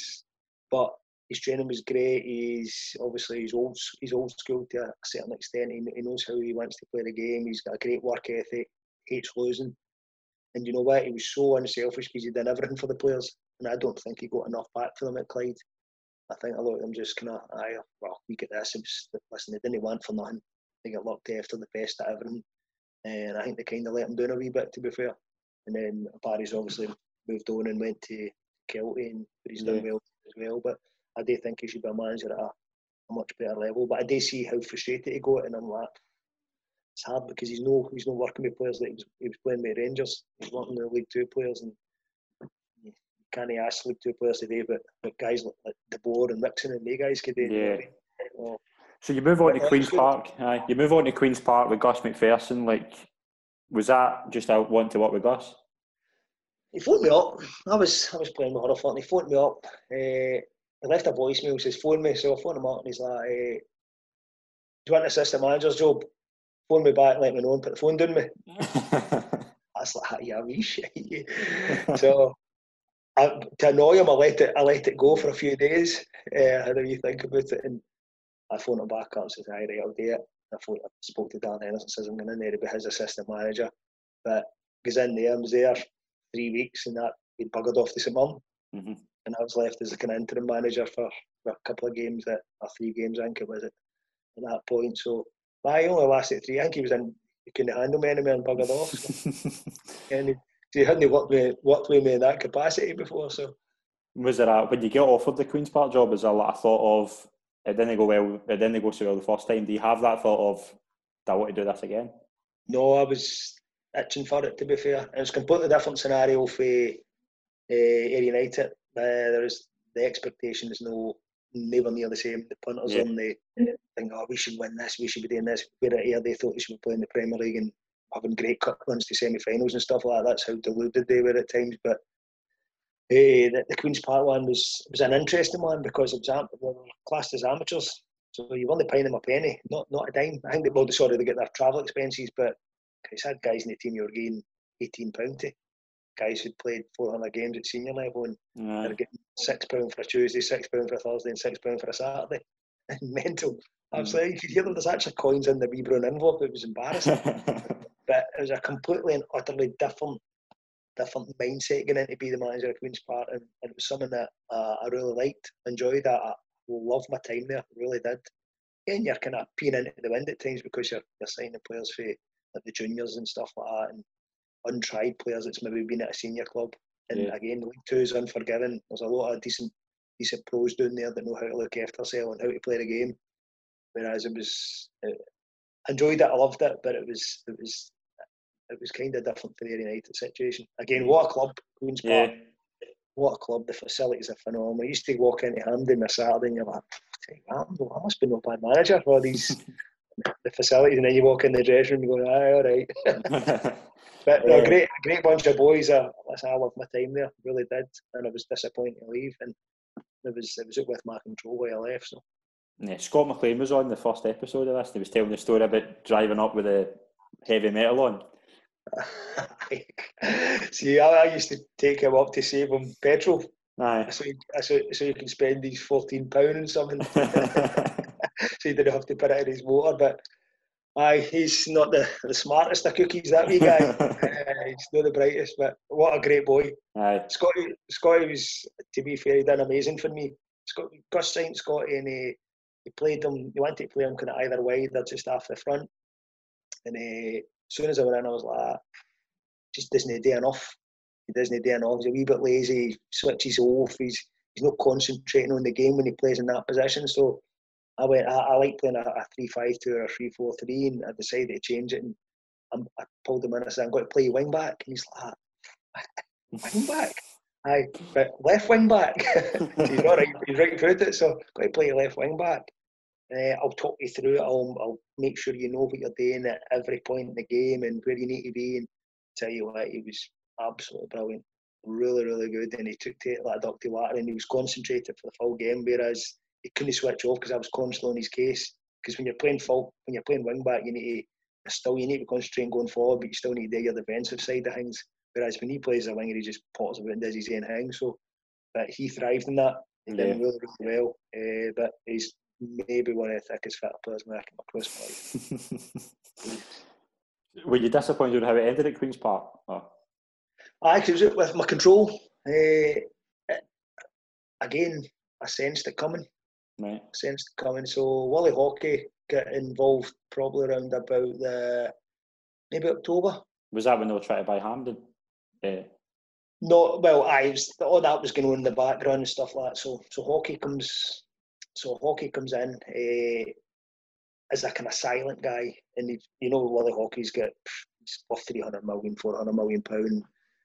But his training was great. He's obviously he's old he's old school to a certain extent. He, he knows how he wants to play the game. He's got a great work ethic. Hates losing. And you know what? He was so unselfish because he did everything for the players. And I don't think he got enough back for them at Clyde. I think a lot of them just kind of, aye, well, we get this. Listen, they didn't want for nothing. They got looked after the best at everything. And I think they kind of let him down a wee bit, to be fair. And then Barry's obviously moved on and went to Kelty, and he's done well as well. But I do think he should be a manager at a, a, much better level. But I do see how frustrated he got, and I'm like, it's hard because he's no he's not working with players that he was, he was playing with Rangers. He's working with League Two players, and you can't ask League Two players today, but, but guys like, like De Boer and Mixon and they guys could do. Yeah. Well, so you move on to Queens Park. Uh, you move on to Queens Park with Gus McPherson. Like was that just I want to work with Gus? He phoned me up. I was I was playing with Hurlford and he phoned me up. Uh, he left a voicemail, says phone me. So I phoned him up and he's like, uh, Do you want an assistant manager's job? Phone me back, let me know and put the phone down me. I was like, yeah, wee shit. so I, to annoy him, I let it I let it go for a few days. Uh, how do you think about it? And I phoned him back up and said, Hi, right, I'll do it. I thought I spoke to Dan Henderson, says I'm going in there to be his assistant manager. But he's in there, I was there three weeks and that he buggered off to St Mirren. Mm-hmm. And I was left as a kind of interim manager for, for a couple of games, that, or three games, I think it was at, at that point. So I only lasted three. I think he was in, he couldn't handle me anymore and buggered off. So. and he, he hadn't worked with, worked with me in that capacity before. So was there a, when you get offered the Queen's Park job, is there a thought of it didn't go well. It didn't go so well the first time. Do you have that thought of, do I want to do this again? No, I was itching for it. To be fair, it was a completely different scenario for uh, Ayr United. Uh, there is the expectation is no never near the same. The punters yeah. on the think, oh, we should win this, we should be doing this. Where at Ayr, they thought we should be playing the Premier League and having great cup runs to semi-finals and stuff like that. That's how deluded they were at times. But uh, the, the, Queen's Park one was was an interesting one because it was they were classed as amateurs, so you weren't paying them a penny, not not a dime. I think they well, sorry, they get their travel expenses, but he's had guys in the team who were getting eighteen pound to guys who'd played four hundred games at senior level and right. they're getting six pound for a Tuesday, six pound for a Thursday, and six pound for a Saturday. Mental. I was mm. like, you could hear them. There's actually coins in the wee brown envelope. It was embarrassing, but it was a completely and utterly different different mindset going in to be the manager of Queen's Park, and, and it was something that uh, I really liked, enjoyed. That I loved my time there, really did. And you're kind of peeing into the wind at times because you're, you're signing players for like the juniors and stuff like that, and untried players that's maybe been at a senior club. And Yeah. again, League Two is unforgiving. There's a lot of decent decent pros down there that know how to look after themselves and how to play the game. Whereas it was, uh, enjoyed it, I loved it, but it was it was it was kind of different for the United situation. Again, what a club, Queens Park. Yeah. What a club. The facilities are phenomenal. I used to walk into Hampden on a Saturday and you're like, "Tell I must be no bad manager for these the facilities. And then you walk in the dressing room and you go, aye, all right. But Yeah. great, great bunch of boys. Listen, I loved my time there, really did, and I was disappointed to leave. And it was it was with my control where I left. So yeah, Scott McLean was on the first episode of this. He was telling the story about driving up with a heavy metal on. see, I, I used to take him up to save him petrol, Aye. so you, so, so you can spend these fourteen pound and something, so you didn't have to put it in his motor. But aye, he's not the, the smartest of cookies, that wee guy. Uh, he's not the brightest, but what a great boy. Aye. Scotty, Scotty was, to be fair, he done amazing for me. Scott, Gus signed Scotty and he, he played him, he wanted to play him kind of either wide or just off the front. And uh, as soon as I went in, I was like, just doesn't do enough. He doesn't do enough. He's a wee bit lazy, he switches off, he's, he's not concentrating on the game when he plays in that position. So I went, I, I like playing a, a 3 5 2 or a 3 4 3, and I decided to change it. And I'm, I pulled him in and I said, I'm going to play wing back. And he's like, wing back? Aye, but left wing back. he's all right, he's right about it, so got to play left wing back. Uh, I'll talk you through it. I'll, I'll make sure you know what you're doing at every point in the game and where you need to be. And tell you what, he was absolutely brilliant. Really, really good. And he took to it like a duck water and he was concentrated for the full game, whereas he couldn't switch off because I was constantly on his case. Because when you're playing full, when you're playing wing back, you need to still you need to concentrate on going forward, but you still need to do your defensive side of things. Whereas when he plays as a winger, he just potters about and does his own thing. So, but he thrived in that. He did really, really well. Uh, but he's maybe one of the thickest fit players I've come across in my life. Were you disappointed with how it ended at Queen's Park? Oh. I was it with my control. Uh, again, I sensed it coming. Right. sensed coming. So Wally Haughey got involved probably around about the maybe October. Was that when they were trying to buy Hampden? Yeah. No, well, I was all that was going on in the background and stuff like that. So, so Haughey comes, so Haughey comes in uh, as a kind of silent guy, and he, you know, Willie Haughey's got he's worth 300 million, 400 million pound.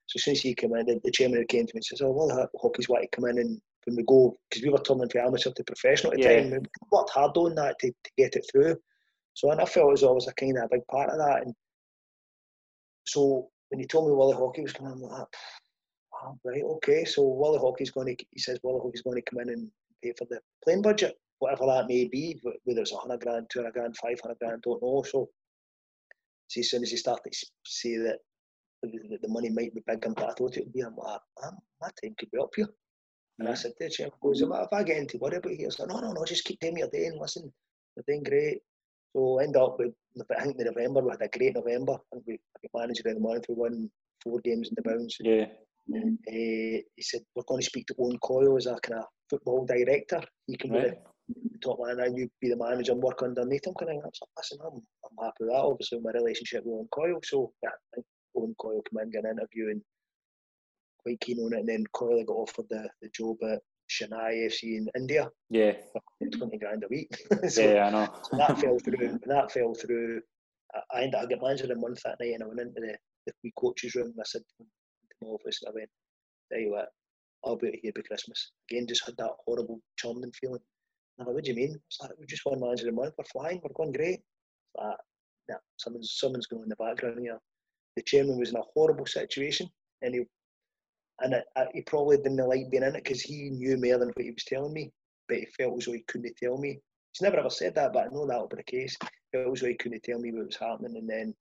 So as soon as he came in, the, the chairman came to me and says, "Oh, Willie Haughey's want to come in and when we go because we were turning from amateur to professional at the Yeah. time, we worked hard on that to, to get it through. So and I felt as though I was a kind of a big part of that. And so when he told me Willie Haughey was coming, I'm like, oh, right, okay. So Willie Haughey's going to, he says Willie Haughey's going to come in and pay for the playing budget, whatever that may be, whether it's a 100 grand, 200 grand, 500 grand, don't know. So, see, as soon as he started to say that the, the- the money might be bigger than I thought it would be, I'm like, "Ah, ah my time could be up here. And I said to the chairman, goes, if I get into worry about here, he's like, no, no, no, just keep doing what you're doing, listen, you're doing great. So end up with, I think in November, we had a great November. I think we, managed in the month, we won four games in the bounce. Yeah. Uh, he said, we're going to speak to Owen Coyle as a kind of football director. He can Right. be the top man and you'd be the manager and work underneath him. Kind of, I was like, listen, I'm, I'm happy with that. Obviously, my relationship with Owen Coyle. So, yeah, I think Owen Coyle come in, get an interview and quite keen on it. And then Coyle got offered the, the job at Chennai FC in India, Yeah. 20 grand a week. so, Yeah, I know. so that fell through. That fell through, I, I ended up getting manager in a month that night, and I went into the, the wee coaches room. And I said to my office, and I went, "Tell you what, I'll be out here by Christmas." Again, just had that horrible churning feeling. And I went, "What do you mean?" It's like we just won manager in a month. We're flying. We're going great. It's like, nah, someone's going in the background here. The chairman was in a horrible situation, and he and he probably didn't like being in it because he knew more than what he was telling me, but he felt as though he couldn't tell me. He's never ever said that, but I know that'll be the case. He felt as though he couldn't tell me what was happening, and then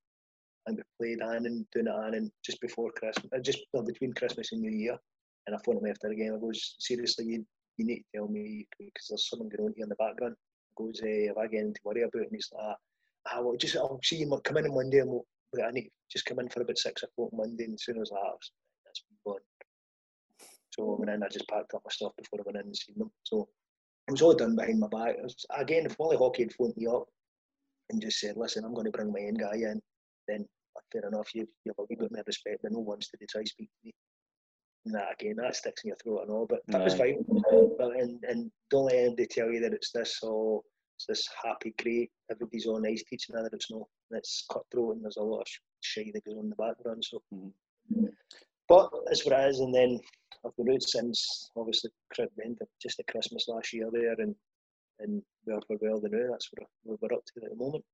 and we played Annan, doing it Annan just before Christmas, uh, just well, between Christmas and New Year. And I phoned him after the game. I goes, seriously, you, you need to tell me because there's someone going on here in the background. I goes, eh, have I got anything to worry about? And he's like, ah, well, just I'll see you come in on Monday, and we'll, I need just come in for about six o'clock Monday. And as soon as that, that's gone. So I went in, I just packed up my stuff before I went in and seen them. So it was all done behind my back. It was, again, if Wally Haughey had phoned me up and just said, listen, I'm going to bring my own guy in, then fair enough, you, you have a wee bit more respect than no one's to try to speak to me. And that again, that sticks in your throat and all, but that was fine. But and, and don't let anybody tell you that it's this or it's this happy, great, everybody's all nice to each other. It's no, it's cutthroat and there's a lot of shit that goes on in the background. So, mm-hmm. but that's what it is. And then I've been out since obviously just at Christmas last year there, and and where we're well now. That's what we're up to at the moment.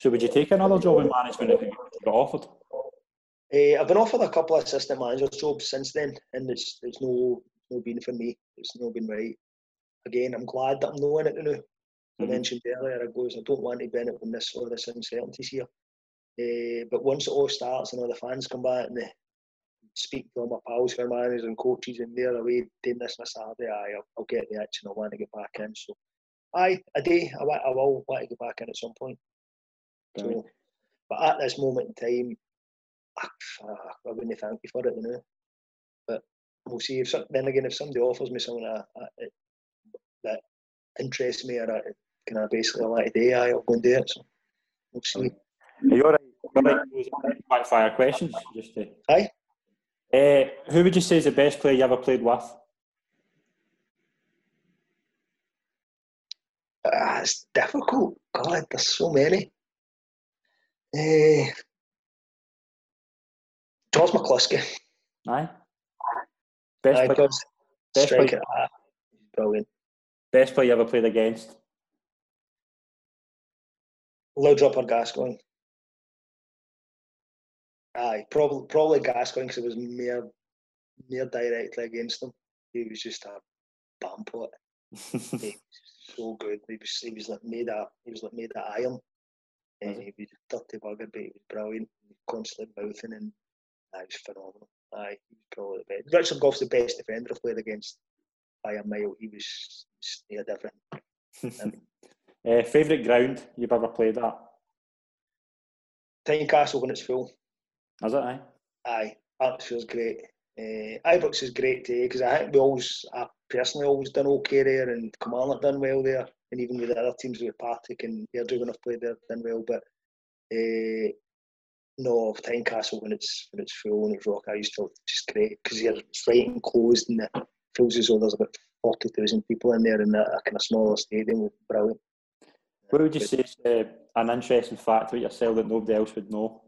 So would you take another job in management if you got offered? Uh, I've been offered a couple of assistant manager jobs since then, and it's it's no no been for me. It's no been right. Again, I'm glad that I'm knowing it now. Mm-hmm. I mentioned earlier, I goes, I don't want to benefit from this or this uncertainties here. Uh, but once it all starts and all the fans come back and they speak to all my pals who are managers and coaches and they're away doing this on a Saturday, aye, I'll, I'll get the itch and I want to get back in. So, aye, a day I, I will want to get back in at some point. So, but at this moment in time, ah, I, I wouldn't thank you for it, you know. But we'll see. If then again, if somebody offers me something uh, uh, that, that interests me or I, can I basically like day, I'll go and do it. So we'll see. Are you all right? Quick fire questions, just to. Aye. Uh, who would you say is the best player you ever played with? Uh, it's difficult. God, there's so many. Uh, George McCluskey. Aye. Best Aye, player. Best. Player. Brilliant. Best player you ever played against? Laudrup or Gascoigne. Aye, probably probably Gascoigne because it was mere mere directly against him. He was just a bump pot. so good. He was he was like made of he was like made of iron. And he was a dirty bugger, but he was brilliant. He was constantly mouthing and uh, was phenomenal. Aye, he was probably the best. Richard Gough's the best defender I've played against by a mile. He was, he was different. uh, favourite ground you've ever played at? Tynecastle when it's full. Is it? Aye. Aye, atmosphere's great. Uh, Ibrox is great too because I think we always, I personally always done okay there, and Kilmarnock done well there and even with the other teams with Partick and Airdrie have played there done well. But uh, no, of Tynecastle when it's when it's full and it's rock, I used to just great because you're right enclosed and it feels as though there's about forty thousand people in there in a, a kind of smaller stadium. Brilliant. What would you say is uh, an interesting fact about yourself that nobody else would know?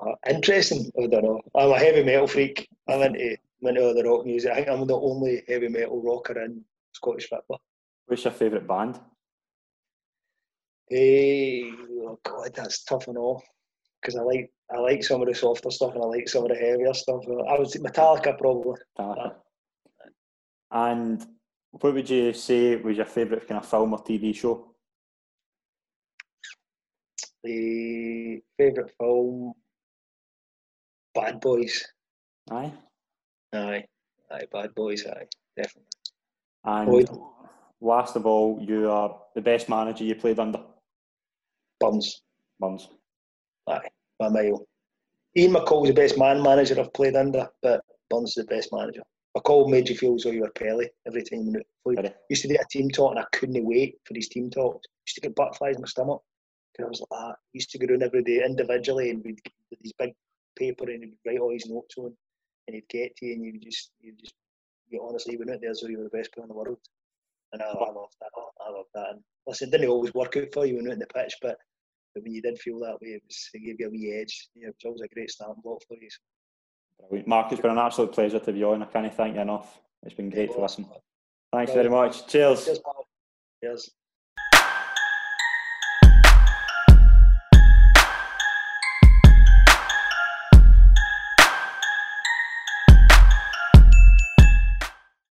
Uh, interesting. I don't know. I'm a heavy metal freak. I'm into into the rock music. I think I'm the only heavy metal rocker in Scottish football. What's your favourite band? Hey, oh God, that's tough and all. Because I like I like some of the softer stuff and I like some of the heavier stuff. I would say Metallica probably. Metallica. And what would you say was your favourite kind of film or TV show? The favourite film, Bad Boys. Aye. Aye, aye, bad boys, aye, definitely. And last of all, you are the best manager you played under. Burns. Burns. Aye, by mile. Ian McCall's the best man manager I've played under, but Burns is the best manager. McCall made you feel as though you were Pelé every time you played. Used to do a team talk and I couldn't wait for his team talks. Used to get butterflies in my stomach. Was like that. Used to go around every day individually and we'd get these big paper and he'd write all his notes on and he'd get to you and you just you just you honestly went out there as though you were the best player in the world. And I, I loved that. I loved that. And listen, it didn't always work out for you when you went in the pitch, but, but when you did feel that way, it, was, it gave you a wee edge. Yeah, it was always a great starting block for you. Mark, it's been an absolute pleasure to be on. I can't thank you enough. It's been great to listen. Thanks very much. Cheers. Cheers. Cheers.